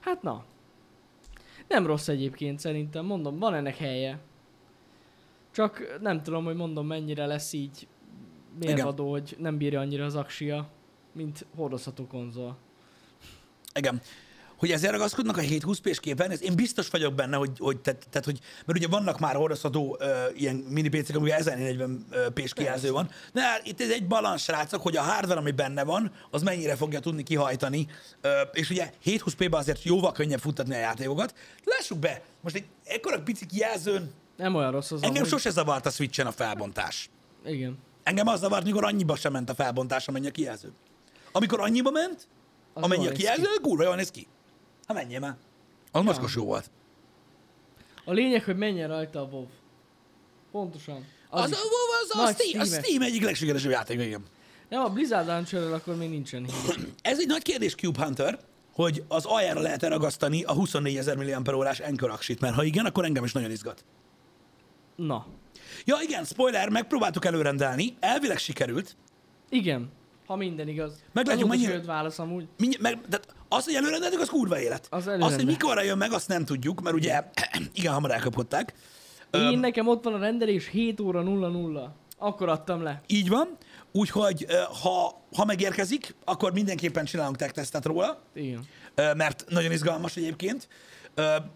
Hát na. Nem rossz egyébként szerintem, mondom, van ennek helye. Csak nem tudom, hogy mondom, mennyire lesz így mérvadó, hogy nem bírja annyira az aksia, mint hordozható konzol. Igen. Hogy ezért ragaszkodnak a 720p-s képen, ez én biztos vagyok benne, hogy, hogy, tehát, tehát, hogy mert ugye vannak már hordozható uh, ilyen mini PC-k, amivel 1040 p-s kijelző van, de hát itt ez egy balansz, srácok, hogy a hardware, ami benne van, az mennyire fogja tudni kihajtani, uh, és ugye 720p-ben azért jóval könnyebb futtatni a játékokat. Lássuk be, most egy ekkora pici kijelzőn, Nem olyan rossz az, engem ahogy... sose zavart a Switchen a felbontás. Igen. Engem az zavart, mikor annyiba sem ment a felbontás, amennyi a kijelző. Amikor annyiba ment, Az amennyi a kijelző, kurva jól néz ki. Hát menjél már. Az maszkos jó volt. A lényeg, hogy menjen rajta a WoW. Pontosan. Az, Az, is. az, az, az, Steam, a Steam-es. Steam egyik legsikeresebb játék, igen. Nem, a Blizzard launcher akkor még nincsen hír. Ez egy nagy kérdés, Cube Hunter, hogy az aljára lehet-e ragasztani a 24 ezer mAh Anchor aksit, mert ha igen, akkor engem is nagyon izgat. Na. Ja igen, spoiler, megpróbáltuk előrendelni, elvileg sikerült. Igen. Ha minden igaz. Meglátjuk, mennyire- Sőt válasz amúgy. Mindj- meg, de az, hogy előrendeltük, az kurva élet. Az azt, hogy előrendel. mikorra jön meg, azt nem tudjuk, mert ugye igen, hamar elkapkodták. Én nekem ott van a rendelés 7 óra 00. Akkor adtam le. Így van, úgyhogy ha, ha megérkezik, akkor mindenképpen csinálunk tech tesztet róla, Igen. mert nagyon izgalmas egyébként.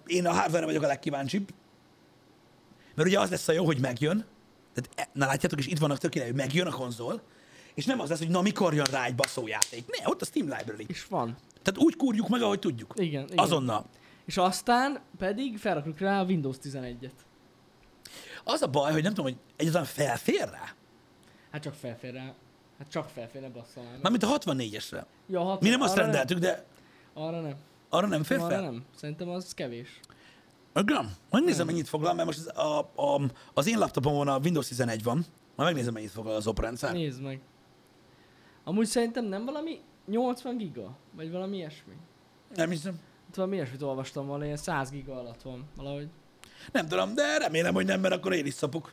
Én a hardware vagyok a legkíváncsibb, mert ugye az lesz a jó, hogy megjön, tehát, e- na látjátok, és itt vannak tökéletes, hogy megjön a konzol, és nem az lesz, hogy na mikor jön rá egy baszójáték. Ne, ott a Steam Library. És van. Tehát úgy kúrjuk meg, ahogy tudjuk. Igen, igen. Azonnal. És aztán pedig felrakjuk rá a Windows 11-et. Az a baj, hogy nem tudom, hogy egyáltalán felfér rá. Hát csak felfér rá. Hát csak felfér, ne basszal már. Mármint a 64-esre. Ja, hat, Mi nem azt arra rendeltük, de Nem. Arra nem. arra nem fér Arra fel? nem. Szerintem az kevés. Igen. Majd nézem, mennyit foglal, mert most az, a, a, az én laptopomon a Windows 11 van. Majd megnézem, mennyit foglal az oprendszer. Nézd meg. Amúgy szerintem nem valami 80 giga? Vagy valami ilyesmi? Nem hiszem. Itt valami ilyesmit olvastam volna, ilyen 100 giga alatt van valahogy. Nem tudom, de remélem, hogy nem, mert akkor én is szapok.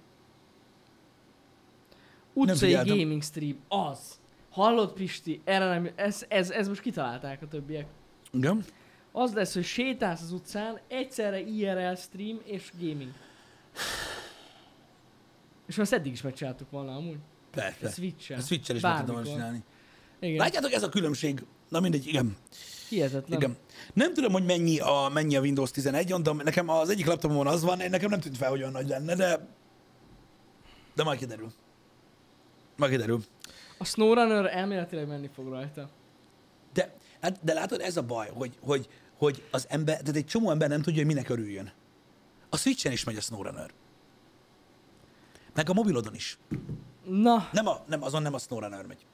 Utcai figyeltem. gaming stream, az. Hallod Pisti? Erre nem, ez, ez, ez most kitalálták a többiek. Igen. Az lesz, hogy sétálsz az utcán, egyszerre IRL stream és gaming. És azt eddig is megcsináltuk volna amúgy. Persze. A Switch-en. A Switch-el is meg tudom Bármikor. csinálni. Igen, Látjátok, ez a különbség. Na mindegy, igen. hihetetlen. igen. Nem tudom, hogy mennyi a, mennyi a Windows 11 de nekem az egyik laptopomon az van, nekem nem tűnt fel, hogy olyan nagy lenne, de de majd kiderül. Majd kiderül. A SnowRunner elméletileg menni fog rajta. De, hát, de látod, ez a baj, hogy, hogy, hogy az ember, tehát egy csomó ember nem tudja, hogy minek örüljön. A Switchen is megy a SnowRunner. Meg a mobilodon is. Na, Nem, a, nem azon nem a SnowRunner megy.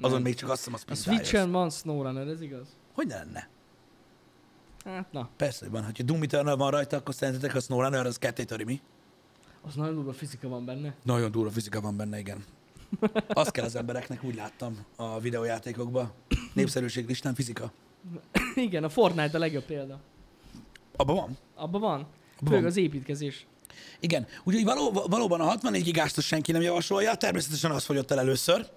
Azon Nem. még csak azt hiszem a a Spin Switch-en van SnowRunner, ez igaz? Hogy ne lenne? Hát na, Persze, hogy van. Ha Doom Eternal van rajta, akkor szerintetek a SnowRunner az ketté töri mi? az nagyon durva fizika van benne. Nagyon durva fizika van benne, igen. Azt kell az embereknek, úgy láttam a videójátékokban. Népszerűség listán fizika. Igen, a Fortnite a legjobb példa. Abban van. Abban van. Abba Főleg az építkezés. Igen. Úgyhogy való, valóban a 64 gigást senki nem javasolja, természetesen az fogyott el először.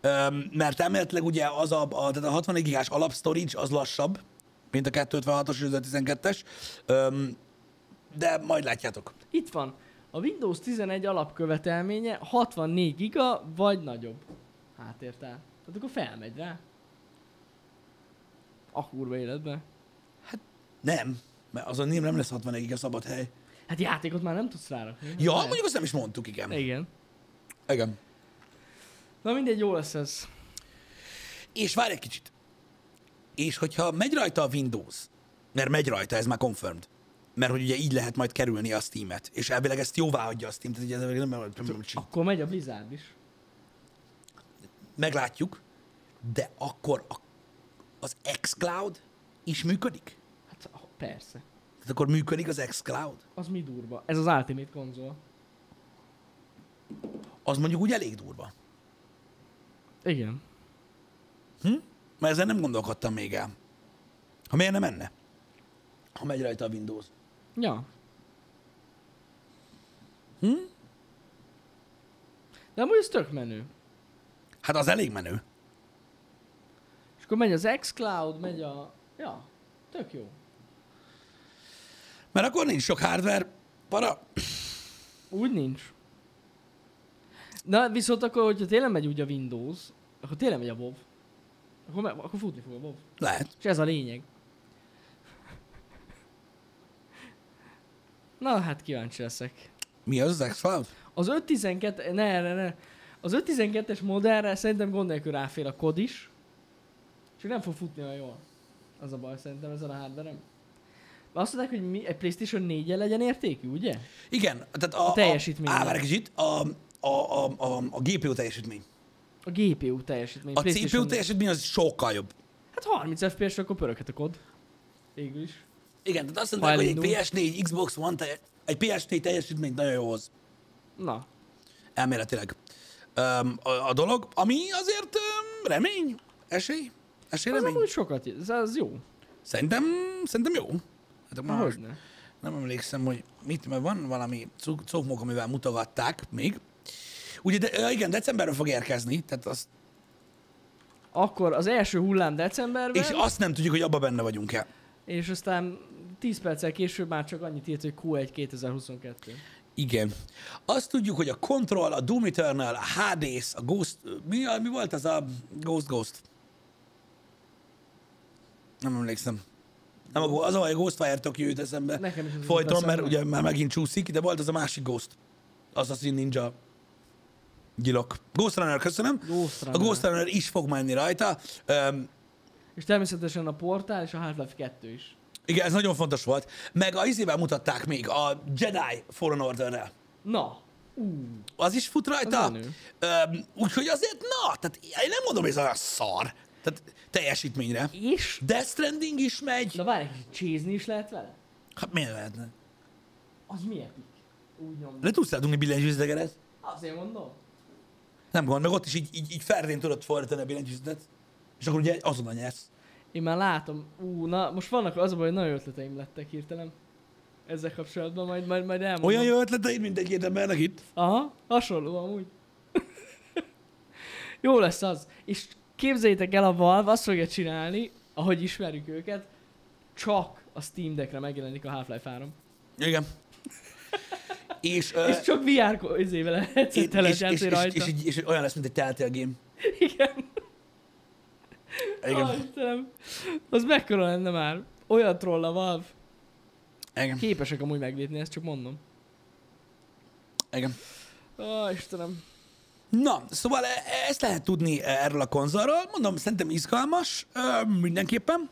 Öm, mert elméletileg ugye az a, a, tehát a 64 gigás alap storage az lassabb, mint a 256-os és a 12-es, Öm, de majd látjátok. Itt van. A Windows 11 alapkövetelménye 64 giga vagy nagyobb. Háttértál. Tehát akkor felmegy rá. A kurva életbe. Nem, mert azon nem, nem lesz 64 giga szabad hely. Hát játékot már nem tudsz rárakni. Ja, Lehet. mondjuk azt nem is mondtuk, igen. Igen. Igen. Na mindegy, jó lesz ez. És várj egy kicsit. És hogyha megy rajta a Windows, mert megy rajta, ez már confirmed, mert hogy ugye így lehet majd kerülni a Steam-et, és elvileg ezt jóvá adja a Steam, tehát ugye nem, nem, nem Akkor megy a Blizzard is. meglátjuk, de akkor a, az xCloud is működik? Hát persze. Tehát akkor működik az xCloud? Az mi durva? Ez az Ultimate konzol. Az mondjuk úgy elég durva. Igen. Mert ezen nem gondolkodtam még el. Ha miért nem menne? Ha megy rajta a Windows. Ja. Hm? De amúgy ez tök menő. Hát az elég menő. És akkor megy az xCloud, megy a... Ja, tök jó. Mert akkor nincs sok hardware, para. Úgy nincs. Na, viszont akkor, hogyha tényleg megy úgy a Windows, akkor tényleg megy a WoW. Akkor, me- akkor futni fog a WoW. Lehet. És ez a lényeg. Na, hát kíváncsi leszek. Mi az az xCloud? Az 512, ne, ne, ne. Az 512-es modellre szerintem gond nélkül ráfér a kod is. Csak nem fog futni olyan jól. Az a baj szerintem ezen a hardverem. Azt mondták, hogy mi, egy PlayStation 4 legyen értékű, ugye? Igen, tehát a, A teljesítmény. Á, várj kicsit, a, a, a, a, a GPU teljesítmény. A GPU teljesítmény. A CPU 4. teljesítmény az sokkal jobb. Hát 30 FPS-re akkor pöröghet a kod. Végül is. Igen, tehát azt mondták, hogy egy elindul. PS4, Xbox One, telje, egy PS4 teljesítményt nagyon jó hoz. Na, Elméletileg. Um, a, a, dolog, ami azért um, remény, esély, esély, az amúgy sokat, ez az jó. Szerintem, szerintem jó. Hát Na, most hogyne. nem emlékszem, hogy mit, mert van valami cokmok, amivel mutogatták még. Ugye, de, igen, decemberben fog érkezni, tehát azt, Akkor az első hullám decemberben, és azt nem tudjuk, hogy abba benne vagyunk-e. és aztán 10 perccel később már csak annyit írt, hogy Q1 2022. Igen. Azt tudjuk, hogy a Control, a Doom Eternal, a Hades, a Ghost... Mi, mi volt ez a Ghost Ghost? Nem emlékszem. Nem a, az a baj, a Ghostfire Tokyo jut eszembe. Nekem is az Folyton, mert ugye már megint csúszik, de volt az a másik Ghost. Assassin Ninja gyilok. Ghost Runner, köszönöm. Ghost A Runner. Ghost Runner is fog menni rajta. Um, És természetesen a portál és a Half-Life 2 is. igen, ez nagyon fontos volt. Meg a izével mutatták még, a Jedi Fallen Order-rel. Na, ú, Az is fut rajta. Az. Öm, Úgyhogy azért, na, tehát én nem mondom, hogy ez olyan szar. Tehát teljesítményre. és? Death Stranding is megy. Na várj, csézni is lehet vele? Hát miért lehetne? Az mi epik? Úgy nyomni. Le tudsz eldugni billentyűzeteket? Azért mondom. Nem gond, meg ott is így, így, így felrén tudod fordítani a billentyűzetet, és akkor ugye azonnal nyersz. Én már látom, ú, na, most vannak az a baj, hogy nagyon ötleteim lettek hirtelen. Ezzel kapcsolatban majd, majd, majd elmondom. Olyan jó ötleteid, mint egy embernek itt? Aha, hasonló amúgy. jó lesz az. És képzeljétek el, a Valve azt fogja csinálni, ahogy ismerjük őket, csak a Steam Deckre megjelenik a Half-Life 3. Igen. és, ö, És csak VR izével lehet és, és, és, és, rajta. és, és, és, olyan lesz, mint egy Telltale game. Igen. Igen. Ah, Istenem. Az mekkora lenne már? Olyan troll a Valve. Igen. Képesek amúgy meglépni, ezt csak mondom. Igen. Ó, Istenem. Na, szóval e- ezt lehet tudni erről a konzolról. Mondom, szerintem izgalmas mindenképpen.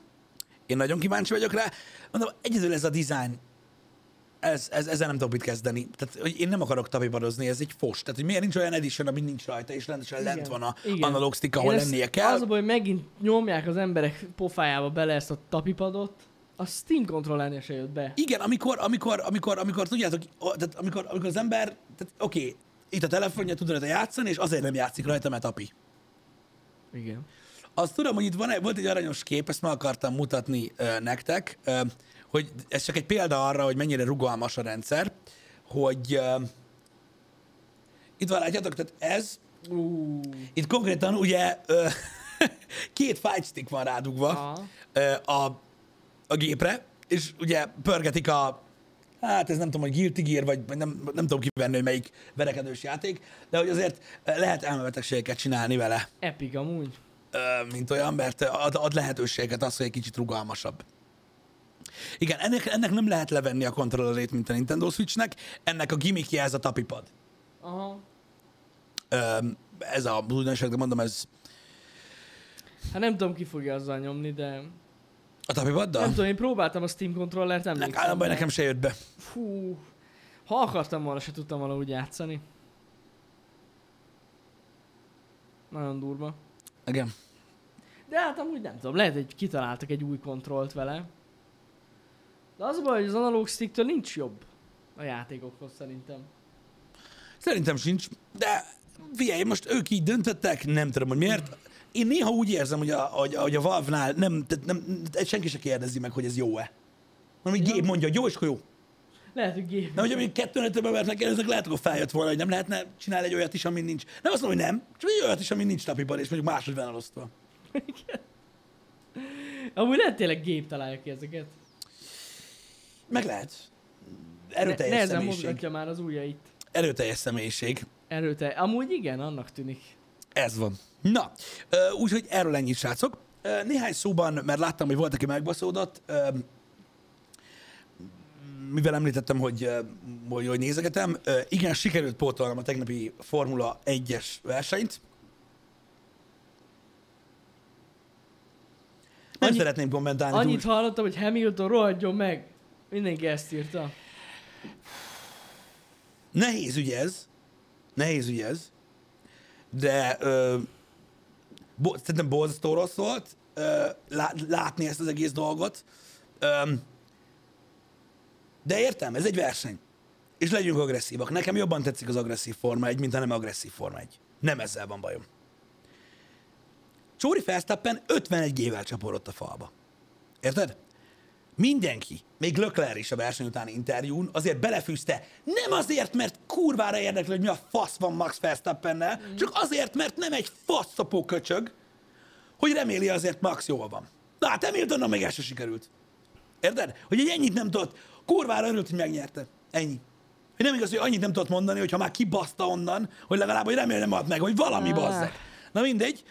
Én nagyon kíváncsi vagyok rá. Mondom, egyedül ez a design, ez, ez, ezzel nem tudok mit kezdeni. Tehát, hogy én nem akarok tapipadozni, ez egy fos. Tehát, hogy miért nincs olyan edition, ami nincs rajta, és rendesen lent van a Igen. analóg stick, ahol Én lennie kell. Az a baj, hogy megint nyomják az emberek pofájába bele ezt a tapipadot, a Steam kontrollernél se jött be. Igen, amikor, amikor, amikor, amikor tudjátok, tehát amikor, amikor az ember, tehát oké, okay, itt a telefonja tud rajta játszani, és azért nem játszik rajta, mert api. Igen. Azt tudom, hogy itt van, volt egy aranyos kép, ezt meg akartam mutatni ö, nektek, ö, hogy ez csak egy példa arra, hogy mennyire rugalmas a rendszer, hogy ö, itt van, látjátok, tehát ez, Uh, itt konkrétan ugye ö, két fight stick van rádugva ö, a, a gépre, és ugye pörgetik a, hát ez nem tudom, hogy Guilty Gear, vagy nem, nem tudom kivenni, hogy melyik verekedős játék, de hogy azért lehet elmebetegségeket csinálni vele epic amúgy. mint olyan, mert ad, ad lehetőséget az, hogy egy kicsit rugalmasabb. Igen, ennek, ennek nem lehet levenni a kontrollerét, mint a Nintendo Switchnek, ennek a gimmickje ez a tapipad. Aha. Ez a újdonság, de mondom, ez Hát nem tudom, ki fogja azzal nyomni, de... a tapipaddal? Nem tudom, én próbáltam a Steam kontrollert, Nem, emlékszem. állam baj, nekem se jött be. Fú. Ha akartam volna, se tudtam valahogy játszani. Nagyon durva. Igen. De hát amúgy nem tudom, lehet, hogy kitaláltak egy új kontrollt vele. De az a baj, hogy az analóg sticktől nincs jobb a játékokhoz szerintem. Szerintem sincs, de figyelj, most ők így döntöttek, nem tudom, hogy miért. Én néha úgy érzem, hogy a, hogy, hogy a Valve-nál nem, tehát nem, senki se kérdezi meg, hogy ez jó-e. Hanem egy gép mondja, hogy jó, és akkor jó. Lehet, hogy gép. De hogyha még kettőn öt embert megkérdezek, lehet, akkor feljött volna, hogy nem lehetne csinálni egy olyat is, amin nincs. Nem azt mondom, hogy nem, csak egy olyat is, amin nincs tapipad, és mondjuk máshogy van elosztva. Amúgy lehet tényleg gép találja ki ezeket. Meg lehet. Ne, Erőteljes nehezen személyiség. már az ujjait. Erőteljes személyiség. Erőte. Amúgy igen, annak tűnik. Ez van. Na, úgyhogy erről ennyit, srácok. Néhány szóban, mert láttam, hogy volt, aki megbaszódott, mivel említettem, hogy, hogy, hogy nézegetem, igen, sikerült pótolnom a tegnapi Formula 1-es versenyt. Nem Annyi- szeretném kommentálni Annyit túl. hallottam, hogy Hamilton rohadjon meg. Mindenki ezt írta. Nehéz ügy ez. Nehéz ügy ez. De ö, bo- szerintem borzasztó rossz volt lá- látni ezt az egész dolgot. De értem, ez egy verseny. És legyünk agresszívak. Nekem jobban tetszik az agresszív Forma 1, mint a nem agresszív Forma 1. Nem ezzel van bajom. Csóri Verstappen 51 gével csaporodott a falba. Érted? Mindenki, még Lökler is a verseny utáni interjún azért belefűzte, nem azért, mert kurvára érdekli, hogy mi a fasz van Max Verstappennel, mm. csak azért, mert nem egy faszapó köcsög, hogy reméli azért Max jól van. Na hát Hamiltonnak még el se sikerült. Érted? Hogy egy ennyit nem tudott, kurvára örült, hogy megnyerte. Ennyi. Hogy nem igaz, hogy annyit nem tudott mondani, hogy ha már kibaszta onnan, hogy legalább, hogy remélem nem ad meg, hogy valami Ah. bazzeg. Na mindegy.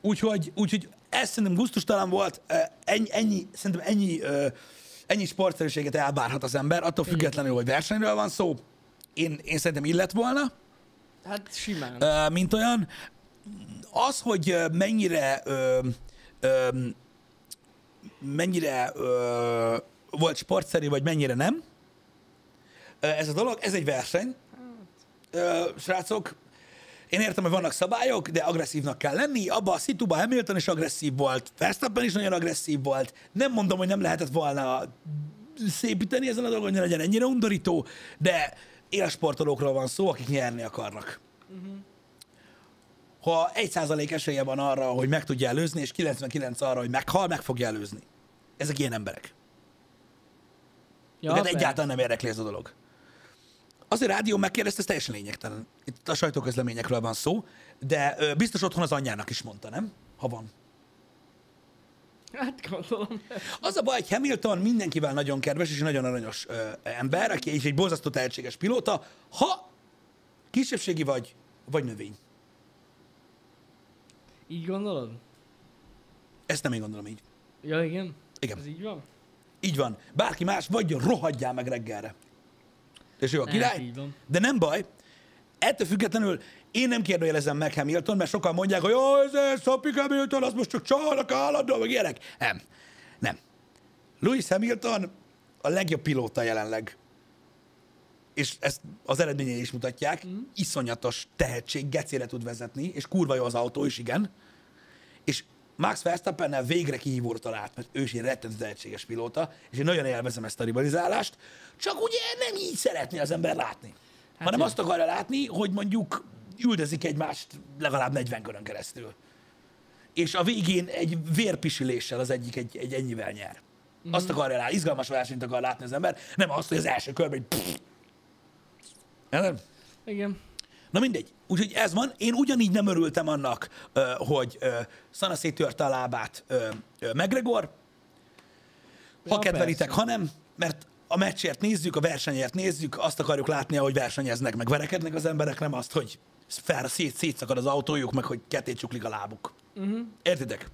Úgyhogy, úgyhogy ez szerintem gusztustalan volt, ennyi, ennyi szerintem ennyi, ennyi sportszerűséget elbárhat az ember, attól függetlenül, hogy versenyről van szó. Én, én szerintem illet volna, Hát simán. mint olyan. Az, hogy mennyire mennyire volt sportszerű, vagy mennyire nem, ez a dolog, ez egy verseny. Ö, srácok, én értem, hogy vannak szabályok, de agresszívnak kell lenni. Abba a szituban Hamilton is agresszív volt, Verstappen is nagyon agresszív volt. Nem mondom, hogy nem lehetett volna szépíteni ezen a dolgon, hogy legyen ennyire undorító, de élsportolókról van szó, akik nyerni akarnak. ha 1% esélye van arra, hogy meg tudja előzni, és 99 arra, hogy meghal, meg fogja előzni. Ezek ilyen emberek. Ja, Őket egyáltalán nem érdekli ez a dolog. Az, hogy rádió megkérdezte, ez teljesen lényegtelen. Itt a sajtóközleményekről van szó, de ö, biztos otthon az anyjának is mondta, nem? Ha van. Hát gondolom. Az a baj, hogy Hamilton mindenkivel nagyon kedves és nagyon aranyos ö, ember, aki is egy borzasztó tehetséges pilóta, ha kisebbségi vagy, vagy növény. Így gondolod? Ezt nem én gondolom így. Ja, igen? Igen. Ez így van? Így van. Bárki más, vagy rohadjál meg reggelre. És ő a király. De nem baj. Ettől függetlenül én nem kérdőjelezem meg Hamilton, mert sokan mondják, hogy jó, ez, Happy Hamilton, az most csak csalnak állandóan, meg ilyenek. Nem. Nem. Lewis Hamilton a legjobb pilóta jelenleg. És ezt az eredményei is mutatják. Mm. Iszonyatos tehetség, gecére tud vezetni, és kurva jó az autó is, igen. És Max Verstappennel végre kihívóra talált, mert ő is egy rettentő tehetséges pilóta, és én nagyon élvezem ezt a rivalizálást, csak ugye nem így szeretné az ember látni. Hát hanem jó. azt akarja látni, hogy mondjuk üldözik egymást legalább 40 körön keresztül. És a végén egy vérpisiléssel az egyik egy, egy ennyivel nyer. Mm. Azt akarja látni, izgalmas versenyt akar látni az ember, nem azt, hogy az első körben pff. Érted? Igen. Na mindegy. Úgyhogy ez van. Én ugyanígy nem örültem annak, hogy ö, Szana széttörte a lábát McGregor. Ha Ja, kedvelitek, persze. ha nem, mert a meccsért nézzük, a versenyért nézzük, azt akarjuk látni, hogy versenyeznek, meg verekednek az emberek, nem azt, hogy fel, szét, szétszakad az autójuk, meg hogy ketté csuklik a lábuk. Uh-huh. Értitek?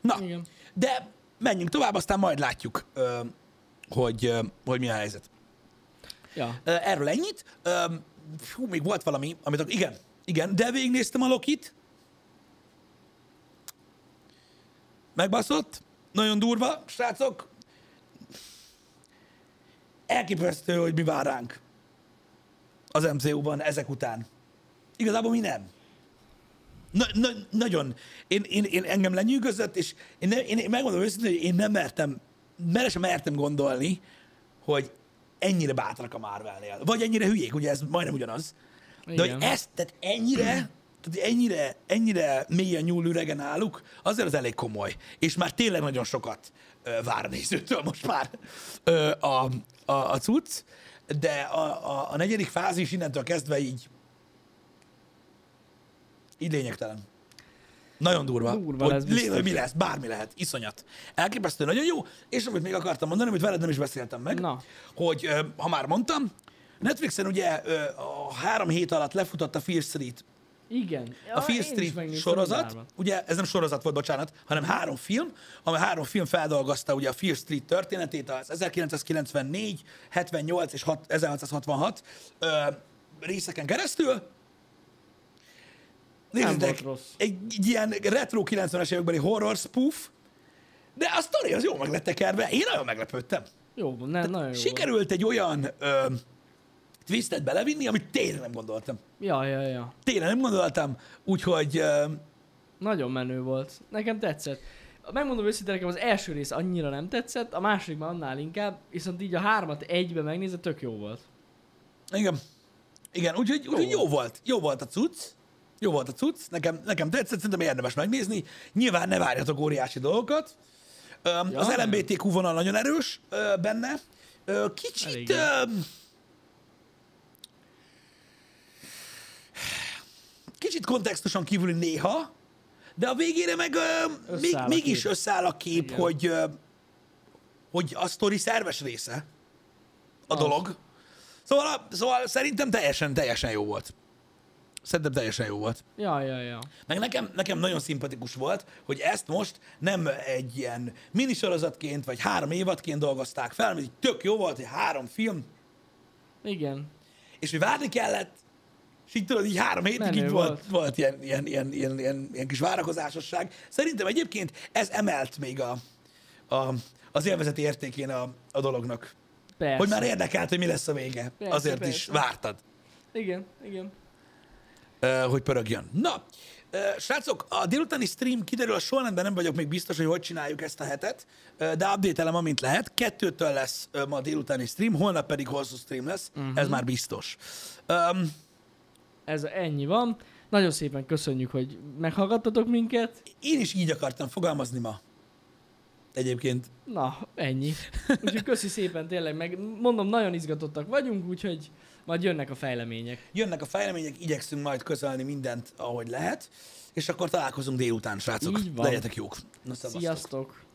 Na, Igen. de menjünk tovább, aztán majd látjuk, hogy, hogy mi a helyzet. Ja. Erről ennyit. Fú, még volt valami, amit... Igen, igen, de végignéztem a Lokit. Megbaszott. Nagyon durva, srácok. Elképesztő, hogy mi vár ránk az MCU-ban ezek után. Igazából mi nem. Na, na, nagyon. Én, én, én engem lenyűgözött, és én, én, én megmondom őszintén, hogy én nem mertem, mere sem mertem gondolni, hogy ennyire bátrak a Marvelnél. Vagy ennyire hülyék, ugye ez majdnem ugyanaz. De hogy ezt, tehát ennyire, tehát ennyire, ennyire mélyen nyúl üregen náluk, azért az elég komoly. És már tényleg nagyon sokat ö, vár a nézőtől most már ö, a, a, a cucc, de a, a, a negyedik fázis innentől kezdve így így lényegtelen. Nagyon durva. Durva hogy, lesz hogy mi lesz, bármi lehet. Iszonyat. Elképesztő, nagyon jó. És amit még akartam mondani, amit veled nem is beszéltem meg, Na. hogy ha már mondtam, Netflixen ugye a három hét alatt lefutott a Fear Street Igen. A Fear Street sorozat, ugye ez nem sorozat volt, bocsánat, hanem három film, amely három film feldolgozta ugye a Fear Street történetét, az 1994, 78 és 6, 1666 ö, részeken keresztül. Nézzétek, volt egy, egy ilyen retro 90-es évekbeli horror spoof, de a sztori az jó meg lett tekerve, én nagyon meglepődtem. Jó, nem, nagyon jó. volt. Sikerült egy olyan ö, twistet belevinni, amit tényleg nem gondoltam. Ja, ja, ja. Tényleg nem gondoltam, úgyhogy ö, Nagyon menő volt. Nekem tetszett. Megmondom őszintén, nekem az első rész annyira nem tetszett, a második már annál inkább, viszont így a hármat egybe megnézve tök jó volt. Igen. Igen, úgyhogy, úgyhogy jó volt. volt. Jó volt a cucc. Jó volt a cucc. Nekem, nekem tetszett, szerintem érdemes megnézni. Nyilván ne várjatok óriási dolgokat. Öm, Ja, az. LMBTQ vonal nagyon erős ö, benne. Ö, kicsit... Öm, kicsit kontextuson kívüli néha, de a végére meg ö, még, mégis kép. összeáll a kép, Igen. hogy, ö, hogy a sztori szerves része a Az. dolog. Szóval, a- szóval szerintem teljesen, teljesen jó volt. Szerintem teljesen jó volt. Ja, ja, ja. Meg nekem, nekem nagyon szimpatikus volt, hogy ezt most nem egy ilyen minisorozatként, vagy három évadként dolgozták fel, mert tök jó volt, hogy három film, Igen. és hogy várni kellett, és így tudod, így három hétig Menő így volt, volt. volt ilyen, ilyen, ilyen, ilyen, ilyen, ilyen kis várakozásosság. Szerintem egyébként ez emelt még a, a, az élvezeti értékén a, a dolognak. Persze. Hogy már érdekelt, hogy mi lesz a vége. Persze, Azért is persze. vártad. Igen, igen. Hogy pörögjön. Na, srácok, a délutáni stream kiderül a sorrendben, nem vagyok még biztos, hogy hogy csináljuk ezt a hetet, de update-elem, amint lehet. Kettőtől lesz ma a délutáni stream, holnap pedig hosszú stream lesz, uh-huh. ez már biztos. Um, Ez ennyi van. Nagyon szépen köszönjük, hogy meghallgattatok minket. Én is így akartam fogalmazni ma. Egyébként. Na, ennyi. Úgyhogy köszi szépen tényleg, meg mondom, nagyon izgatottak vagyunk, úgyhogy majd jönnek a fejlemények. Jönnek a fejlemények, igyekszünk majd közölni mindent, ahogy lehet, és akkor találkozunk délután, srácok. Így van. Legyetek jók. Na, szevasztok. Sziasztok!